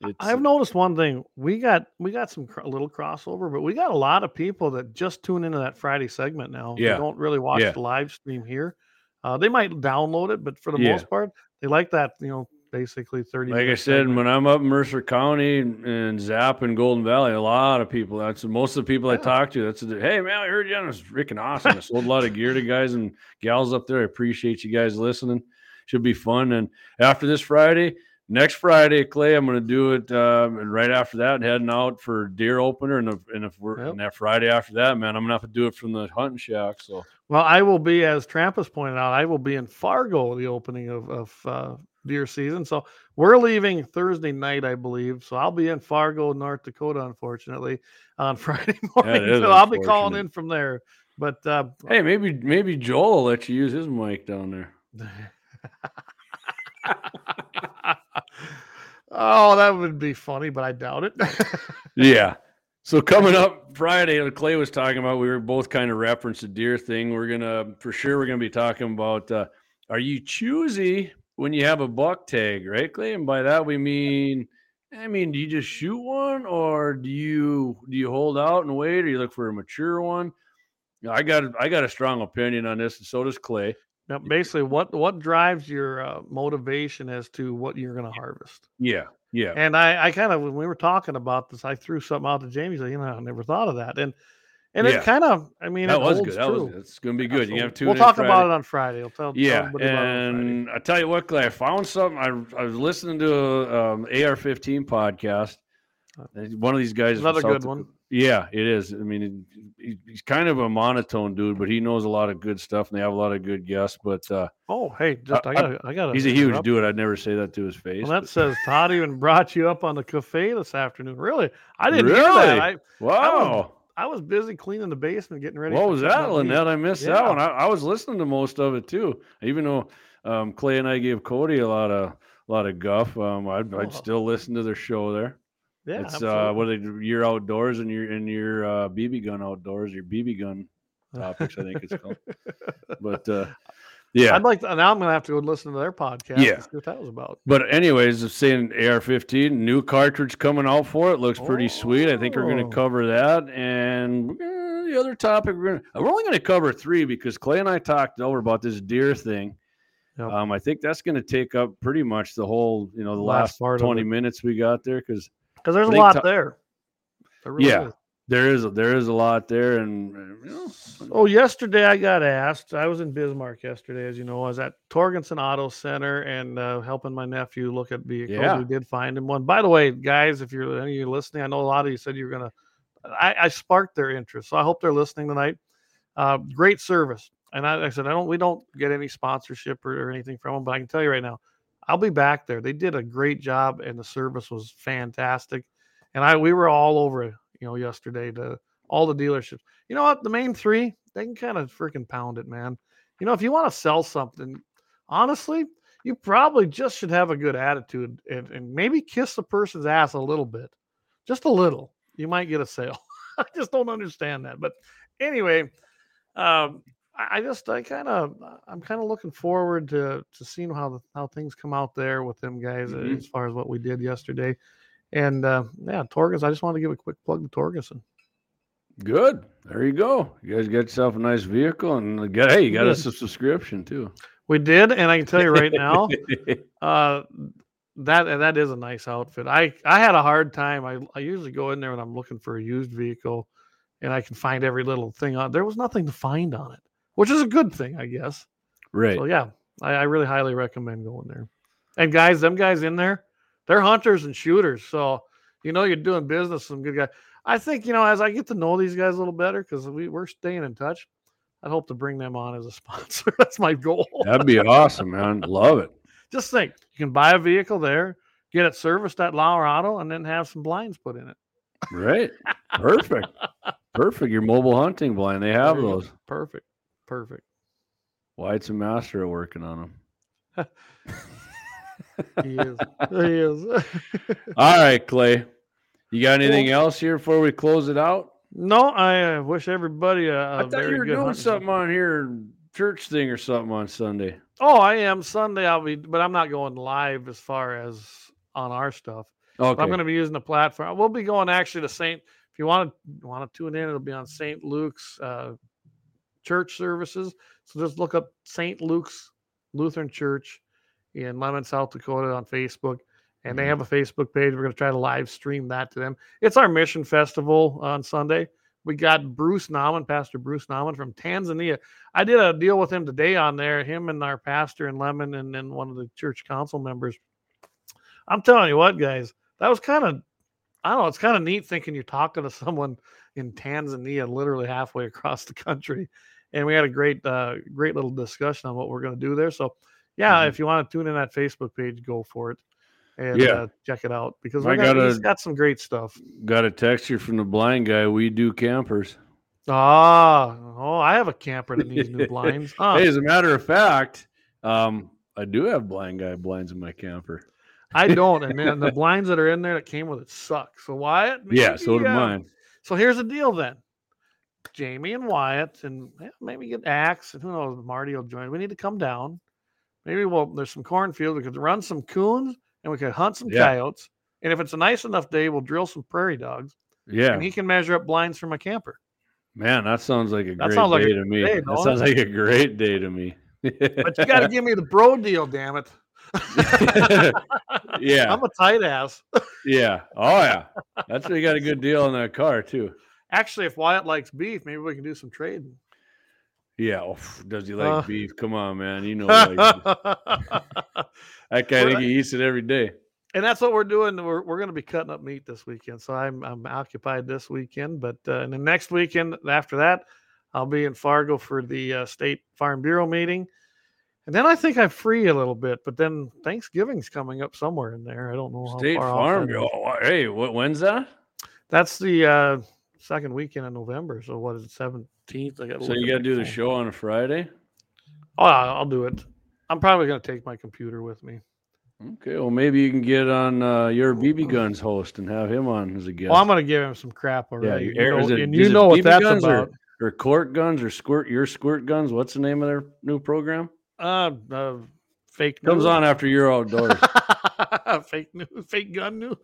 It's, I've noticed one thing. We got we got some cr- little crossover, but we got a lot of people that just tune into that Friday segment now. Yeah. They don't really watch Yeah. the live stream here. Uh, they might download it, but for the Yeah. most part, they like that. You know, basically thirty. like I said, when I'm up in Mercer County and, and Zap and Golden Valley, a lot of people. That's most of the people I Yeah. talk to. That's hey man, I heard you on this freaking awesome. I sold a lot of gear to guys and gals up there. I appreciate you guys listening. Should be fun. And after this Friday, next Friday, Clay, I'm going to do it. Um, and right after that, heading out for deer opener. And if, and if we're Yep. and that Friday after that, man, I'm going to have to do it from the hunting shack. So well, I will be, as Trampus pointed out, I will be in Fargo the opening of of uh, deer season. So we're leaving Thursday night, I believe. So I'll be in Fargo, North Dakota, unfortunately, on Friday morning. so I'll be calling in from there. But uh, hey, maybe maybe Joel will let you use his mic down there. oh, that would be funny, but I doubt it. Yeah. So coming up Friday, Clay was talking about, we were both kind of referenced the deer thing. We're gonna for sure we're gonna be talking about uh, are you choosy when you have a buck tag, right, Clay? And by that we mean I mean, do you just shoot one or do you do you hold out and wait or you look for a mature one? I got I got a strong opinion on this, and so does Clay. now, basically, what what drives your uh, motivation as to what you're going to harvest? Yeah. Yeah. And I, I kind of when we were talking about this, I threw something out to Jamie. Said, you know, I never thought of that, and and Yeah. it kind of, I mean, that it was good. That was it's going to be good. You have two. We'll talk about it on Friday. We'll tell, tell Yeah, it and I tell you what, Clay, I found something. I, I was listening to a um, AR-15 podcast. Uh, One of these guys, Another good Daco- one. Yeah, it is. I mean, he- he's kind of a monotone dude, but he knows a lot of good stuff, and they have a lot of good guests. But uh, Oh, hey, just I I- got, I got. he's a huge dude. I'd never say that to his face. Well, that but- says Todd even brought you up on the cafe this afternoon. Really? I didn't hear Really? that. I, wow. I was busy cleaning the basement, getting ready. What was that. Lynette? I missed Yeah. that one. I, I was listening to most of it too. Even though um, Clay and I gave Cody a lot of a lot of guff, um, I'd, Oh. I'd still listen to their show there. Yeah, it's uh, what they do, your outdoors and your and your uh, BB gun outdoors, your BB gun topics, I think it's called. But uh, yeah, I'd like to, now. I'm gonna have to go listen to their podcast. Yeah. see what that was about. But anyways, it's saying AR-15 new cartridge coming out for it looks pretty sweet. I think we're going Oh. to cover that, and uh, the other topic we're to we're only going to cover three because Clay and I talked over about this deer thing. Yep. Um, I think that's going to take up pretty much the whole you know the Last last, part twenty minutes we got there because Because there's a lot to- there. There really Yeah. is. There is there is a lot there, and you know, Oh, yesterday I got asked. I was in Bismarck yesterday, as you know. I was at Torgenson Auto Center and uh, helping my nephew look at vehicles. Yeah. We did find him one. By the way, guys, if you're any of you listening, I know a lot of you said you're gonna. I, I sparked their interest, so I hope they're listening tonight. Uh, great service, and I, I said I don't. We don't get any sponsorship or, or anything from them, but I can tell you right now, I'll be back there. They did a great job, and the service was fantastic. And I we were all over, it, you know, yesterday to all the dealerships. You know what? The main three, they can kind of freaking pound it, man. You know, if you want to sell something, honestly, you probably just should have a good attitude and, and maybe kiss the person's ass a little bit, just a little. You might get a sale. I just don't understand that. But anyway, um, I I just I kind of I'm kind of looking forward to to seeing how the, how things come out there with them guys Mhm. as far as what we did yesterday. And uh, yeah, Torges, I just want to give a quick plug to Torgeson. good. There you go. You guys got yourself a nice vehicle, and uh, got hey, you got us a subscription too. We did, and I can tell you right now, uh, that that is a nice outfit. I I had a hard time. I I usually go in there when I'm looking for a used vehicle, and I can find every little thing on. There was nothing to find on it, which is a good thing, I guess. right. So yeah, I, I really highly recommend going there. And guys, them guys in there, they're hunters and shooters. So you know you're doing business with some good guys. I think you know as I get to know these guys a little better because we we're staying in touch. I hope to bring them on as a sponsor. That's my goal. That'd be awesome, man. Love it. Just think, you can buy a vehicle there, get it serviced at Lauer Auto, and then have some blinds put in it. Right. Perfect. Perfect. Your mobile hunting blind. They have go. those. Perfect. Perfect. Wyatt's a Master working on them. He is. he is. All right, Clay. You got anything else here before we close it out? no, I uh, wish everybody a, a I thought you were doing something on here, church thing or something on Sunday. Oh, I am Sunday. I'll be, but I'm not going live as far as on our stuff. Okay. I'm going to be using the platform. We'll be going actually to Saint. If you want to want to tune in, it'll be on Saint Luke's uh, church services. So just look up Saint Luke's Lutheran Church in Lemmon, South Dakota on Facebook, and they Mhm. have a Facebook page. We're going to try to live stream that to them. It's our mission festival on Sunday. We got Bruce Nauman, Pastor Bruce Nauman from Tanzania. I did a deal with him today on there. Him and our pastor in Lemmon, and then one of the church council members. I'm telling you what, guys, that was kind of I don't know. It's kind of neat thinking you're talking to someone in Tanzania, literally halfway across the country, and we had a great, uh, great little discussion on what we're going to do there. So, yeah, Mhm. if you want to tune in that Facebook page, go for it and Yeah. uh, check it out because I gonna, he's got some great stuff. Got a text here from the blind guy. We do campers. Ah, oh, I have a camper that needs new blinds. Huh. Hey, as a matter of fact, um, I do have blind guy blinds in my camper. I don't, and then the blinds that are in there that came with it suck. So Wyatt, Yeah, so do uh, mine. So here's the deal then. Jamie and Wyatt, and yeah, maybe get Axe, and who knows, Marty will join. We need to come down. Maybe we'll there's some cornfield. We could run some coons and we could hunt some Yeah. coyotes. And if it's a nice enough day, we'll drill some prairie dogs. Yeah, And he can measure up blinds for my camper. man, that sounds like a That great sounds like a day to me. day, that sounds like a great day to me. But you got to give me the bro deal, damn it. yeah, I'm a tight ass. yeah. Oh yeah. That's why you got a good deal on that car too. Actually, if Wyatt likes beef, maybe we can do some trading. Yeah. Oh, does he like Uh. beef? Come on, man. You know beef. that guy think he eats it every day. and that's what we're doing. We're, we're going to be cutting up meat this weekend. So I'm I'm occupied this weekend, but uh, and the next weekend after that, I'll be in Fargo for the uh, state farm bureau meeting, and then I think I'm free a little bit. But then Thanksgiving's coming up somewhere in there. I don't know how State far Farm. Bureau. Oh, hey, what, when's that? That's the uh, second weekend in November. So what is it? Seventeenth. So you got to do the show on a Friday. Oh, I'll do it. I'm probably going to take my computer with me. Okay, well maybe you can get on uh, your BB Guns host and have him on as a guest. Well, I'm going to give him some crap already. you- you or know, it- and you know what BB that's guns or- about. or Court Guns or Squirt your Squirt Guns. What's the name of their new program? Uh, uh, fake Comes on after you're outdoors. fake news, fake gun news.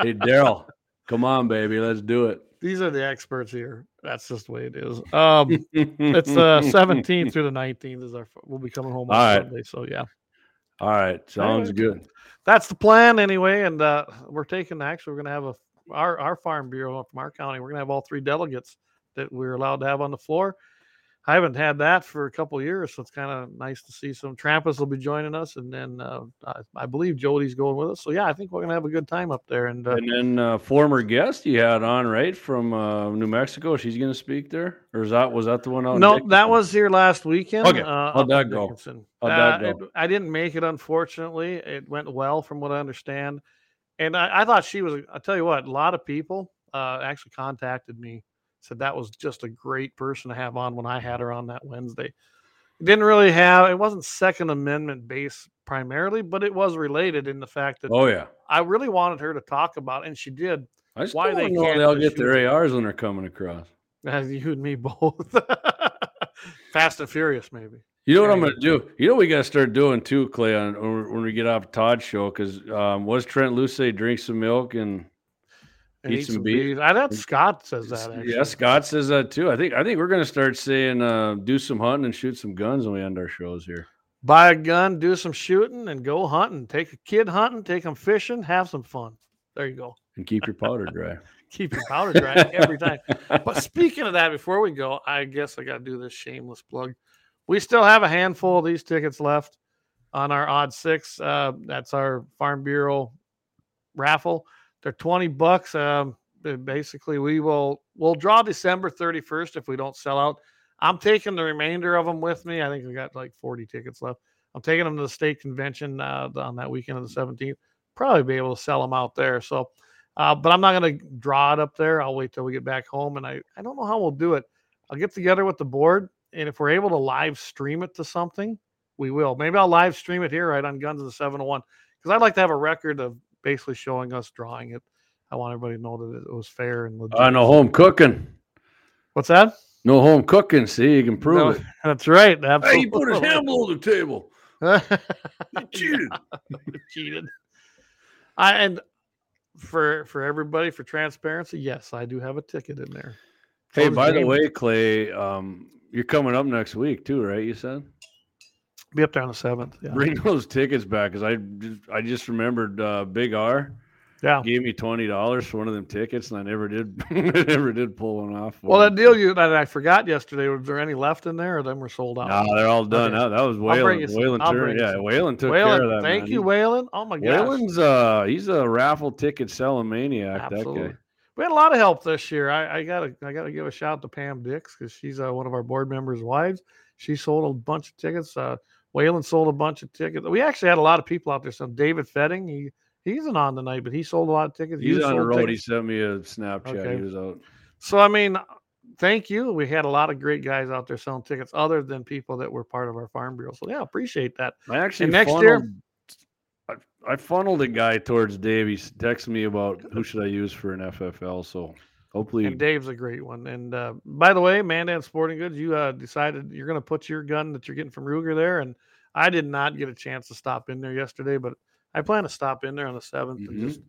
hey Daryl, come on, baby, let's do it. These are the experts here. That's just the way it is. Um, it's the 17th through the 19th is our. We'll be coming home on All right. Sunday. So yeah, All right, sounds right. good. that's the plan anyway. And uh, we're taking actually we're gonna have a our our farm bureau from our county. We're gonna have all three delegates that we're allowed to have on the floor. I haven't had that for a couple of years, so it's kind of nice to see some. Trampus will be joining us, and then uh, I, I believe Jody's going with us. So yeah, I think we're gonna have a good time up there. And uh, And then uh, former guest you had on right from uh, New Mexico. She's going to speak there, or is that was that the one out? No, that was here last weekend. Okay, Uh, how'd that go? Dickinson. How'd Uh, that it- I didn't make it, unfortunately. It went well, from what I understand. And I, I thought she was. I tell you what, a lot of people uh, actually contacted me, said that was just a great person to have on when I had her on that Wednesday. It didn't really have. It wasn't Second Amendment based primarily, but it was related in the fact that Oh yeah, I really wanted her to talk about, and she did. I just Why they know can't they'll get their ARs when they're coming across. As you and me both. Fast and Furious, maybe. You know what I'm going to do? You know what we got to start doing too, Clay, on when we- get off Todd's show, because um, was Trent Loos drink some milk and and Eat some beef. I thought Scott says that. Actually. yeah, Scott says that too. I think I think we're going to start saying uh, do some hunting and shoot some guns when we end our shows here. Buy a gun, do some shooting, and go hunting. Take a kid hunting, take them fishing, have some fun. There you go. And keep your powder dry. Keep your powder dry every time. But speaking of that, before we go, I guess I got to do this shameless plug. We still have a handful of these tickets left on our odd six. Uh, that's our Farm Bureau raffle. They're twenty bucks. Um, basically, we will we'll draw December thirty first if we don't sell out. I'm taking the remainder of them with me. I think we got like forty tickets left. I'm taking them to the state convention uh, on that weekend of the 17th. Probably be able to sell them out there. So, uh, but I'm not going to draw it up there. I'll wait till we get back home, and I I don't know how we'll do it. I'll get together with the board, and if we're able to live stream it to something, we will. Maybe I'll live stream it here right on Guns of the 701 because I'd like to have a record of basically showing us drawing it. I want everybody to know that it was fair and legit. Uh, know home cooking. What's that? No home cooking. See, you can prove No, it. That's right. Hey, Absolutely. he put his hand below the table. You cheated. cheated. I and for for everybody for transparency, yes, I do have a ticket in there. So Hey, by the way, Clay, um, you're coming up next week too, right? You said be up there on the seventh. Yeah. bring those tickets back because I just, I just remembered uh, Big R yeah. gave me twenty dollars for one of them tickets, and I never did never did pull one off. Well, him. that deal you that I forgot yesterday. Was there any left in there, or them were sold out? No, they're all done. Okay. That, that was Whalen. Whalen I'll turn. bring you Yeah. Whalen took Waylon, care of that. thank man. you, Waylon. Oh my gosh, Whalen's uh he's a raffle ticket selling maniac. absolutely. That guy. We had a lot of help this year. I, I gotta I gotta give a shout out to Pam Dix because she's uh, one of our board members' wives. She sold a bunch of tickets. Uh, Waylon sold a bunch of tickets. We actually had a lot of people out there. So David Fetting, he he isn't on tonight, but he sold a lot of tickets. He's You on the road. tickets. He sent me a Snapchat. Okay. He was out. So I mean, thank you. We had a lot of great guys out there selling tickets, other than people that were part of our farm bureau. So yeah, appreciate that. I actually next year- I, I funneled a guy towards Dave. He texted me about who should I use for an FFL. So hopefully, And Dave's a great one. And uh, by the way, Mandan Sporting Goods, you uh, decided you're going to put your gun that you're getting from Ruger there. And I did not get a chance to stop in there yesterday, but I plan to stop in there on the 7th Mhm. and just,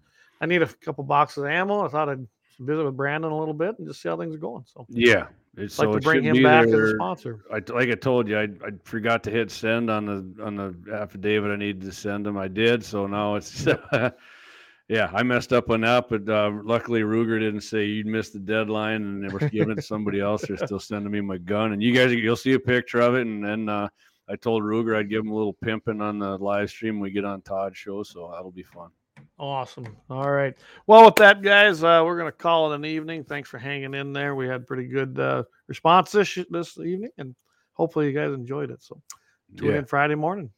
I need a couple boxes of ammo. I thought I'd visit with Brandon a little bit and just see how things are going. So yeah, It's like so to bring him back as a sponsor. I like I told you, I, I forgot to hit send on the on the affidavit I needed to send him. I did, so now it's yeah, I messed up on that, but uh, luckily Ruger didn't say you'd missed the deadline and they were giving it to somebody else. They're still sending me my gun, and you guys you'll see a picture of it. And then uh, I told Ruger I'd give him a little pimping on the live stream when we get on Todd's show, so that'll be fun. Awesome. All right. Well, with that, guys, uh, we're going to call it an evening. Thanks for hanging in there. We had pretty good uh, response this this evening, and hopefully you guys enjoyed it. So tune Yeah. in Friday morning.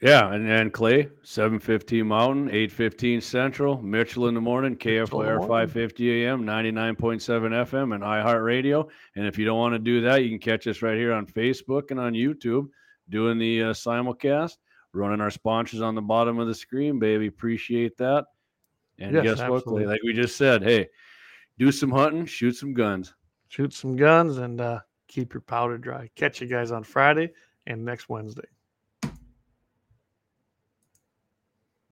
Yeah, and then Clay, seven fifteen Mountain, eight fifteen Central, Mitchell in the morning, Mitchell in the KFYR morning. five fifty AM, ninety nine point seven FM, and iHeartRadio. And if you don't want to do that, you can catch us right here on Facebook and on YouTube, doing the uh, simulcast, running our sponsors on the bottom of the screen, baby. Appreciate that. And Yes, guess what, Clay? Like we just said, hey, do some hunting, shoot some guns. Shoot some guns and uh, keep your powder dry. Catch you guys on Friday and next Wednesday.